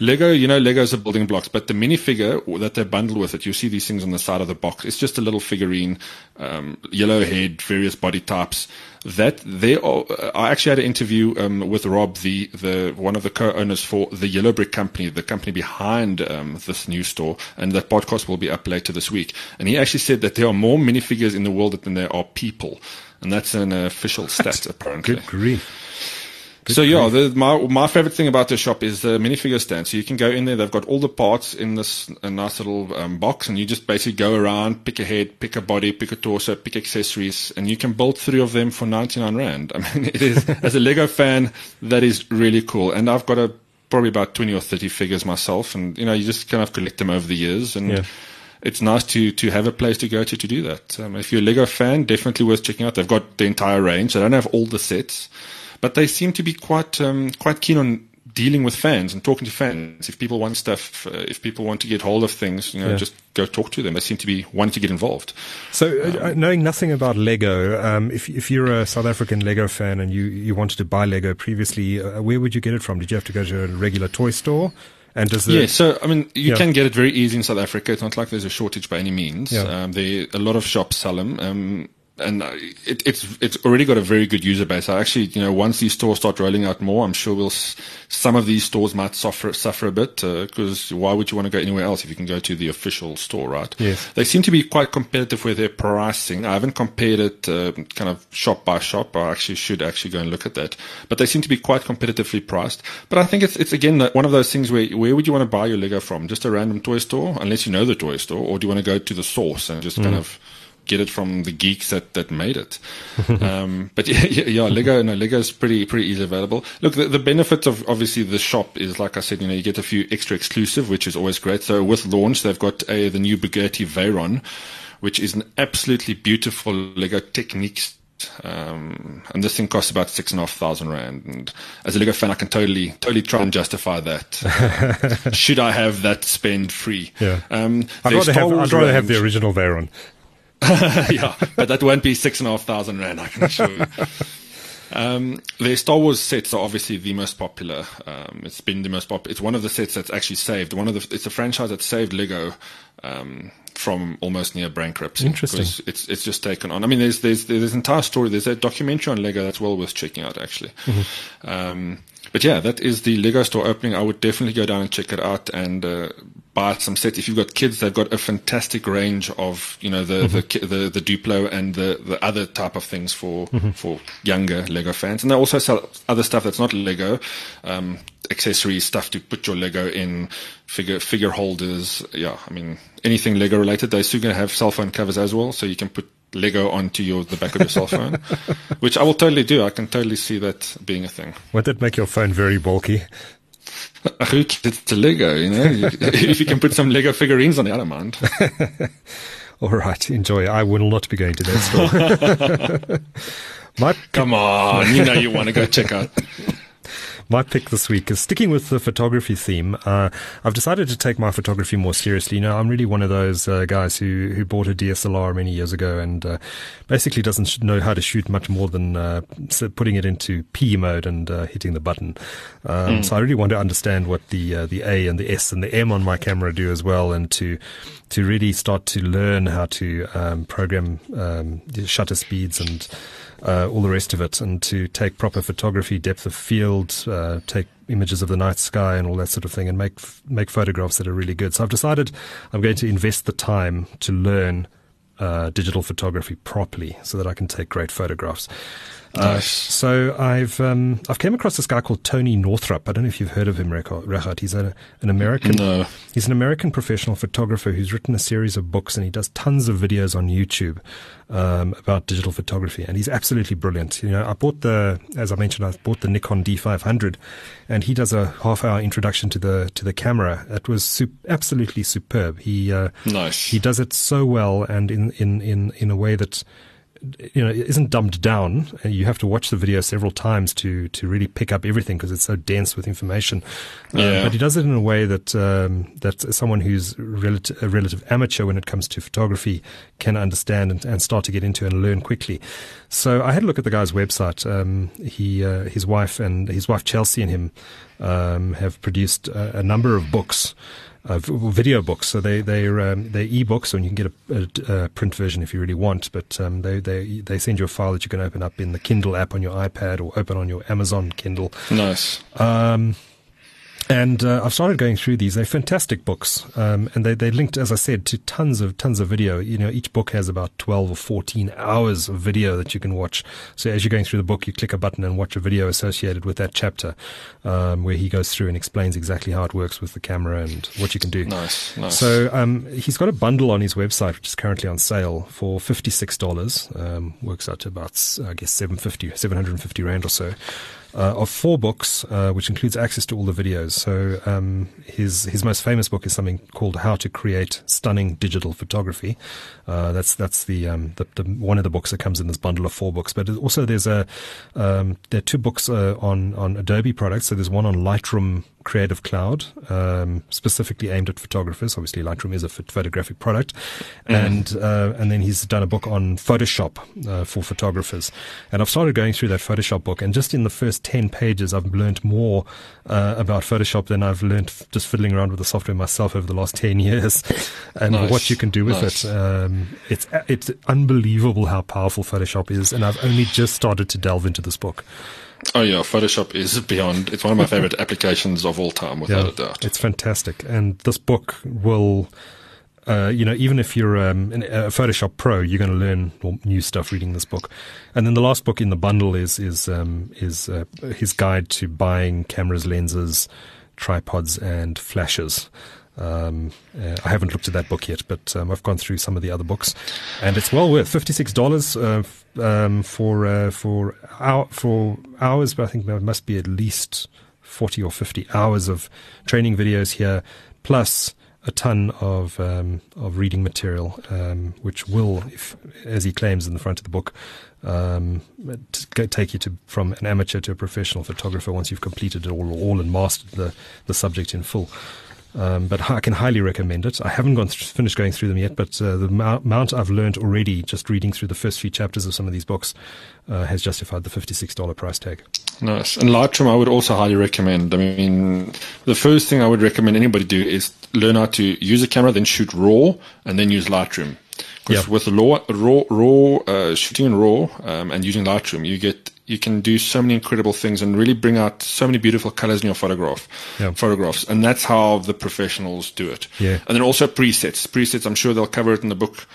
Lego, you know, Legos are building blocks, but the minifigure that they bundle with it, you see these things on the side of the box. It's just a little figurine, um, yellow head, various body types. That they are, I actually had an interview um, with Rob, the the one of the co-owners for the Yellow Brick Company, the company behind um, this new store, and that podcast will be up later this week. And he actually said that there are more minifigures in the world than there are people and that's an official stat apparently. Good grief. Good so yeah, the, my my favorite thing about the shop is the minifigure stand. So you can go in there; they've got all the parts in this nice little um, box, and you just basically go around, pick a head, pick a body, pick a torso, pick accessories, and you can build three of them for ninety nine rand. I mean, it is as a Lego fan, that is really cool. And I've got a probably about twenty or thirty figures myself, and you know, you just kind of collect them over the years, and. Yeah it's nice to to have a place to go to to do that. Um, if you're a Lego fan, definitely worth checking out. They've got the entire range. They don't have all the sets, but they seem to be quite um, quite keen on dealing with fans and talking to fans. If people want stuff, uh, if people want to get hold of things, you know, yeah. just go talk to them. They seem to be wanting to get involved. So, uh, um, knowing nothing about Lego, um, if if you're a South African Lego fan and you you wanted to buy Lego previously, uh, where would you get it from? Did you have to go to a regular toy store? And does the yeah, so I mean, you yeah. can get it very easy in South Africa. It's not like there's a shortage by any means. Yeah. Um, there a lot of shops sell them. And it, it's it's already got a very good user base. I actually, you know, once these stores start rolling out more, I'm sure we'll some of these stores might suffer suffer a bit because uh, why would you want to go anywhere else if you can go to the official store, right? Yes. They seem to be quite competitive with their pricing. I haven't compared it uh, kind of shop by shop. I actually should actually go and look at that, but they seem to be quite competitively priced. But I think it's it's again one of those things where where would you want to buy your Lego from? Just a random toy store, unless you know the toy store, or do you want to go to the source and just mm. kind of get it from the geeks that, that made it. um, but yeah, yeah, Lego, no, Lego is pretty, pretty easily available. Look, the, the benefit of obviously the shop is, like I said, you know, you get a few extra exclusive, which is always great. So with launch, they've got a, the new Bugatti Veyron, which is an absolutely beautiful Lego Technics Um, and this thing costs about six and a half thousand rand. And as a Lego fan, I can totally, totally try and justify that. Should I have that spend free? Yeah. Um, I'd rather, have, I'd rather have the original Veyron. yeah, but that won't be six and a half thousand rand, I can assure you. Um, the Star Wars sets are obviously the most popular. Um, it's been the most popular. It's one of the sets that's actually saved. One of the. It's a franchise that saved Lego um, from almost near bankruptcy. Interesting. It's it's just taken on. I mean, there's there's there's an entire story. There's a documentary on Lego that's well worth checking out actually. Mm-hmm. Um, but yeah, that is the Lego store opening. I would definitely go down and check it out and uh, buy some sets. If you've got kids, they've got a fantastic range of you know the mm-hmm. the, the, the Duplo and the the other type of things for mm-hmm. for younger Lego fans. And they also sell other stuff that's not Lego. Um, accessories, stuff to put your Lego in, figure figure holders. Yeah, I mean anything Lego related. They're soon going to have cell phone covers as well, so you can put Lego onto your the back of your cell phone, which I will totally do. I can totally see that being a thing. Would that make your phone very bulky? It's a Lego, you know. if you can put some Lego figurines on the other mind. All right, enjoy. I will not be going to that store. My, Come on, you know you want to go check out my pick this week is sticking with the photography theme. Uh, I've decided to take my photography more seriously. You know, I'm really one of those uh, guys who, who bought a DSLR many years ago and uh, basically doesn't know how to shoot much more than uh, putting it into P mode and uh, hitting the button. Um, mm. So I really want to understand what the uh, the A and the S and the M on my camera do as well, and to to really start to learn how to um, program um, shutter speeds and uh, all the rest of it, and to take proper photography, depth of field, uh, take images of the night sky and all that sort of thing, and make make photographs that are really good. So I've decided I'm going to invest the time to learn uh, digital photography properly, so that I can take great photographs. Uh, nice. so I've um, I've came across this guy called Tony Northrup. I don't know if you've heard of him, Regardt. He's a, an American. No. He's an American professional photographer who's written a series of books and he does tons of videos on YouTube um, about digital photography. And he's absolutely brilliant. You know, I bought the, as I mentioned, I bought the Nikon D500, and he does a half-hour introduction to the to the camera. It was sup- absolutely superb. He uh, nice. He does it so well and in in in in a way that you know isn't dumbed down. You have to watch the video several times to to really pick up everything because it's so dense with information. Um, but he does it in a way that um, that someone who's relative, a relative amateur when it comes to photography can understand and, and, start to get into and learn quickly. So I had a look at the guy's website. Um, he uh, his wife and his wife Chelsea and him um, have produced a, a number of books uh, video books. So they they're um, they're e-books, and you can get a, a, a print version if you really want. But um, they they they send you a file that you can open up in the Kindle app on your iPad or open on your Amazon Kindle. Nice. Um, and uh, I've started going through these. They're fantastic books, um, and they they linked, as I said, to tons of tons of video. You know, each book has about twelve or fourteen hours of video that you can watch. So as you're going through the book, you click a button and watch a video associated with that chapter, um, where he goes through and explains exactly how it works with the camera and what you can do. Nice, nice. So um, he's got a bundle on his website, which is currently on sale for fifty six dollars. Um, works out to about I guess 750, 750 rand or so uh, of four books, uh, which includes access to all the videos. So um, his his most famous book is something called How to Create Stunning Digital Photography. Uh, that's that's the, um, the, the, one of the books that comes in this bundle of four books. But also there's a um, there are two books uh, on on Adobe products. So there's one on Lightroom Creative Cloud, um, specifically aimed at photographers. Obviously, Lightroom is a photographic product, mm. and uh, and then he's done a book on Photoshop uh, for photographers. And I've started going through that Photoshop book, and just in the first ten pages, I've learned more uh, about Photoshop than I've learned just fiddling around with the software myself over the last ten years, and nice. what you can do with nice. it. Um, it's it's unbelievable how powerful Photoshop is, and I've only just started to delve into this book. Oh yeah, Photoshop is beyond. It's one of my favorite applications of all time, without yeah, a doubt. It's fantastic, and this book will. Uh, you know, even if you're um, a Photoshop pro, you're going to learn new stuff reading this book. And then the last book in the bundle is is um, is uh, his guide to buying cameras, lenses, tripods, and flashes. Um, uh, I haven't looked at that book yet, but um, I've gone through some of the other books, and it's well worth fifty six dollars uh, um, for uh, for hour, for hours. But I think there must be at least forty or fifty hours of training videos here, plus a ton of um, of reading material, um, which will, if, as he claims in the front of the book, um, take you to from an amateur to a professional photographer once you've completed it all, all and mastered the, the subject in full. Um, but I can highly recommend it. I haven't gone th- finished going through them yet, but uh, the amount I've learned already just reading through the first few chapters of some of these books uh, has justified the $56 price tag. Nice. And Lightroom, I would also highly recommend. I mean, the first thing I would recommend anybody do is learn how to use a camera, then shoot RAW, and then use Lightroom. Because yep. with raw, raw, raw uh, shooting in RAW um, and using Lightroom, you get you can do so many incredible things and really bring out so many beautiful colors in your photograph photographs. And that's how the professionals do it. Yeah. and then also presets. Presets i'm sure they'll cover it in the book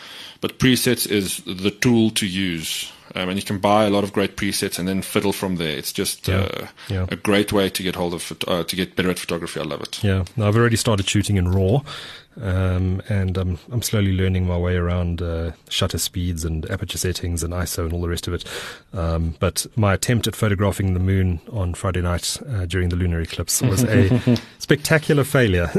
but presets is the tool to use um, and you can buy a lot of great presets and then fiddle from there. It's just yeah. Uh, yeah. a great way to get hold of uh, to get better at photography. I love it. Yeah, now, I've already started shooting in RAW, um, and I'm I'm slowly learning my way around uh, shutter speeds and aperture settings and ISO and all the rest of it. Um, but my attempt at photographing the moon on Friday night uh, during the lunar eclipse was a spectacular failure.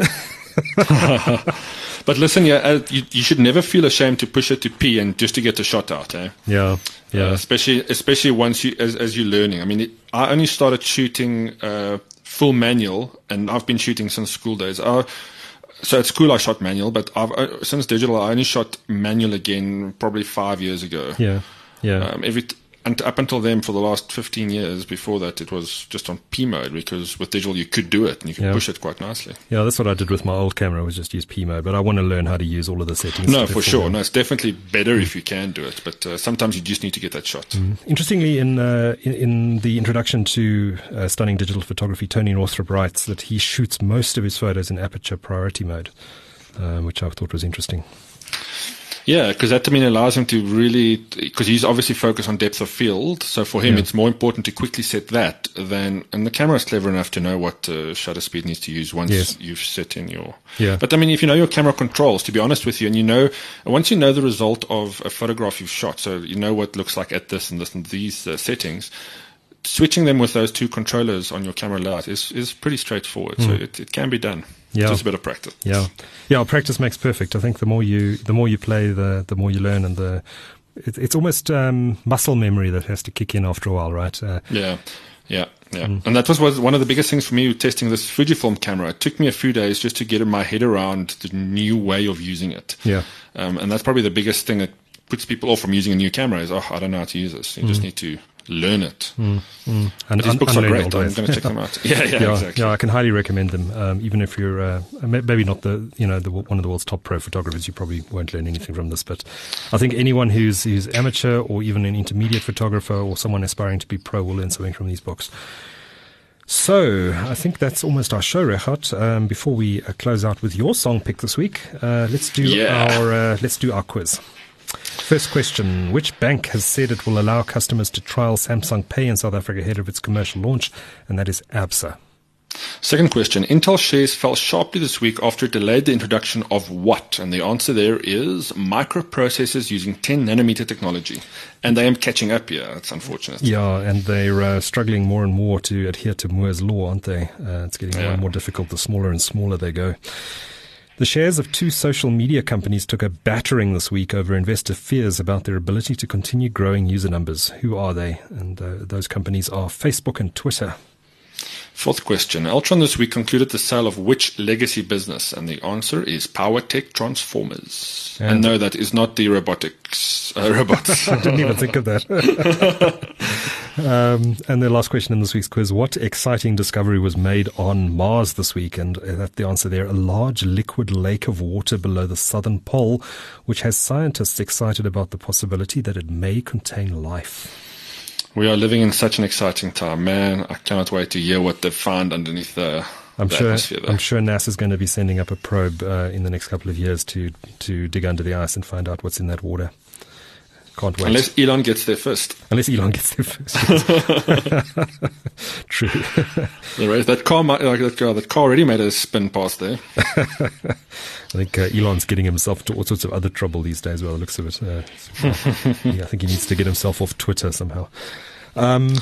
but listen, yeah, uh, you, you, should never feel ashamed to push it to P and just to get the shot out. Eh? Yeah, yeah. Uh, especially, especially once you as as you're learning. I mean, it, I only started shooting uh, full manual, and I've been shooting since school days. Uh, so at school I shot manual, but I've, uh, since digital I only shot manual again probably five years ago. Yeah, yeah. Um, every and up until then, for the last 15 years before that, it was just on P mode because with digital you could do it and you could yeah. push it quite nicely. Yeah, that's what I did with my old camera. Was just use P mode, but I want to learn how to use all of the settings. No, for sure. Them. No, it's definitely better mm. if you can do it, but uh, sometimes you just need to get that shot. Mm. Interestingly, in, uh, in, in the introduction to uh, stunning digital photography, Tony Northrup writes that he shoots most of his photos in aperture priority mode, um, which I thought was interesting. Yeah, because that I mean allows him to really because he's obviously focused on depth of field. So for him, yeah. it's more important to quickly set that than and the camera is clever enough to know what uh, shutter speed needs to use once yes. you've set in your. Yeah. But I mean, if you know your camera controls, to be honest with you, and you know once you know the result of a photograph you've shot, so you know what looks like at this and this and these uh, settings switching them with those two controllers on your camera layout is, is pretty straightforward. Mm. So hmm. it, it can be done. Yeah. Just a bit of practice. Yeah. Yeah. Practice makes perfect. I think the more you, the more you play, the, the more you learn and the, it, it's almost, um, muscle memory that has to kick in after a while, right? Uh, yeah. Yeah, yeah. Mm. And that was, was one of the biggest things for me testing this Fujifilm camera. It took me a few days just to get my head around the new way of using it. Yeah. Um, and that's probably the biggest thing that puts people off from using a new camera is, oh, I don't know how to use this. You mm. just need to learn it. Mm, mm. And these un- books are great. I'm going to check them out. Yeah, yeah, yeah, exactly. Yeah, I can highly recommend them. Um, even if you're uh, maybe not the you know the, one of the world's top pro photographers, you probably won't learn anything from this. But I think anyone who's who's amateur or even an intermediate photographer or someone aspiring to be pro will learn something from these books. So I think that's almost our show, Regardt. Um, before we uh, close out with your song pick this week, uh, let's do yeah. our uh, let's do our quiz. First question Which bank has said it will allow customers to trial Samsung Pay in South Africa ahead of its commercial launch? And that is ABSA. Second question Intel shares fell sharply this week after it delayed the introduction of what? And the answer there is microprocessors using 10 nanometer technology. And they are catching up here. It's unfortunate. Yeah, and they're uh, struggling more and more to adhere to Moore's Law, aren't they? Uh, it's getting yeah. more and more difficult the smaller and smaller they go. The shares of two social media companies took a battering this week over investor fears about their ability to continue growing user numbers. Who are they? And uh, those companies are Facebook and Twitter. Fourth question. Altron this week concluded the sale of which legacy business? And the answer is PowerTech Transformers. And, and no, that is not the robotics uh, robots. I didn't even think of that. um, and the last question in this week's quiz. What exciting discovery was made on Mars this week? And uh, that the answer there, a large liquid lake of water below the southern pole, which has scientists excited about the possibility that it may contain life. We are living in such an exciting time, man. I cannot wait to hear what they've found underneath the. I'm the sure. I'm sure NASA's going to be sending up a probe uh, in the next couple of years to to dig under the ice and find out what's in that water. Can't wait. Unless Elon gets there first. Unless Elon gets there first. True. that car, like that car, that car already made a spin past there. I think uh, Elon's getting himself to all sorts of other trouble these days. Well, the looks of it, uh, yeah, I think he needs to get himself off Twitter somehow. Um,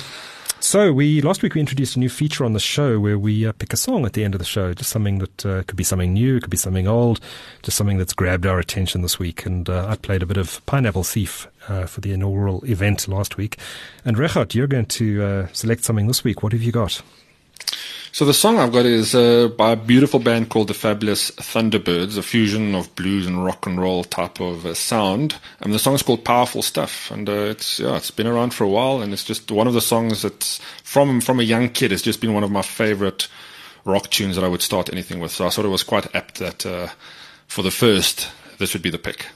So we last week we introduced a new feature on the show where we uh, pick a song at the end of the show, just something that uh, could be something new, could be something old, just something that's grabbed our attention this week. And uh, I played a bit of Pineapple Thief uh, for the inaugural event last week. And Regardt, you're going to uh, select something this week. What have you got? So the song I've got is uh, by a beautiful band called the Fabulous Thunderbirds, a fusion of blues and rock and roll type of uh, sound. And the song is called Powerful Stuff, and uh, it's yeah, it's been around for a while, and it's just one of the songs that's from from a young kid. It's just been one of my favorite rock tunes that I would start anything with. So I thought it was quite apt that uh, for the first, this would be the pick.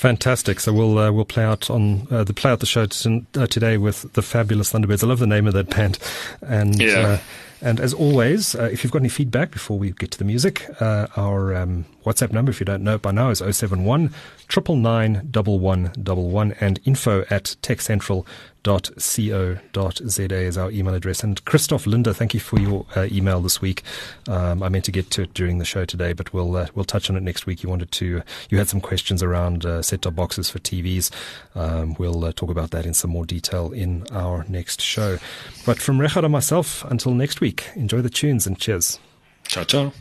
Fantastic. So we'll uh, we'll play out on uh, the play out the show t- uh, today with the fabulous Thunderbirds. I love the name of that band, and yeah. Uh, and as always, uh, if you've got any feedback before we get to the music, uh, our um, WhatsApp number, if you don't know it by now, is 071 999 and info at techcentral.co.za is our email address. And Christoph Linda, thank you for your uh, email this week. Um, I meant to get to it during the show today, but we'll uh, we'll touch on it next week. You wanted to, you had some questions around uh, set-top boxes for TVs. Um, we'll uh, talk about that in some more detail in our next show. But from Regardt and myself, until next week, enjoy the tunes and cheers. Ciao, ciao.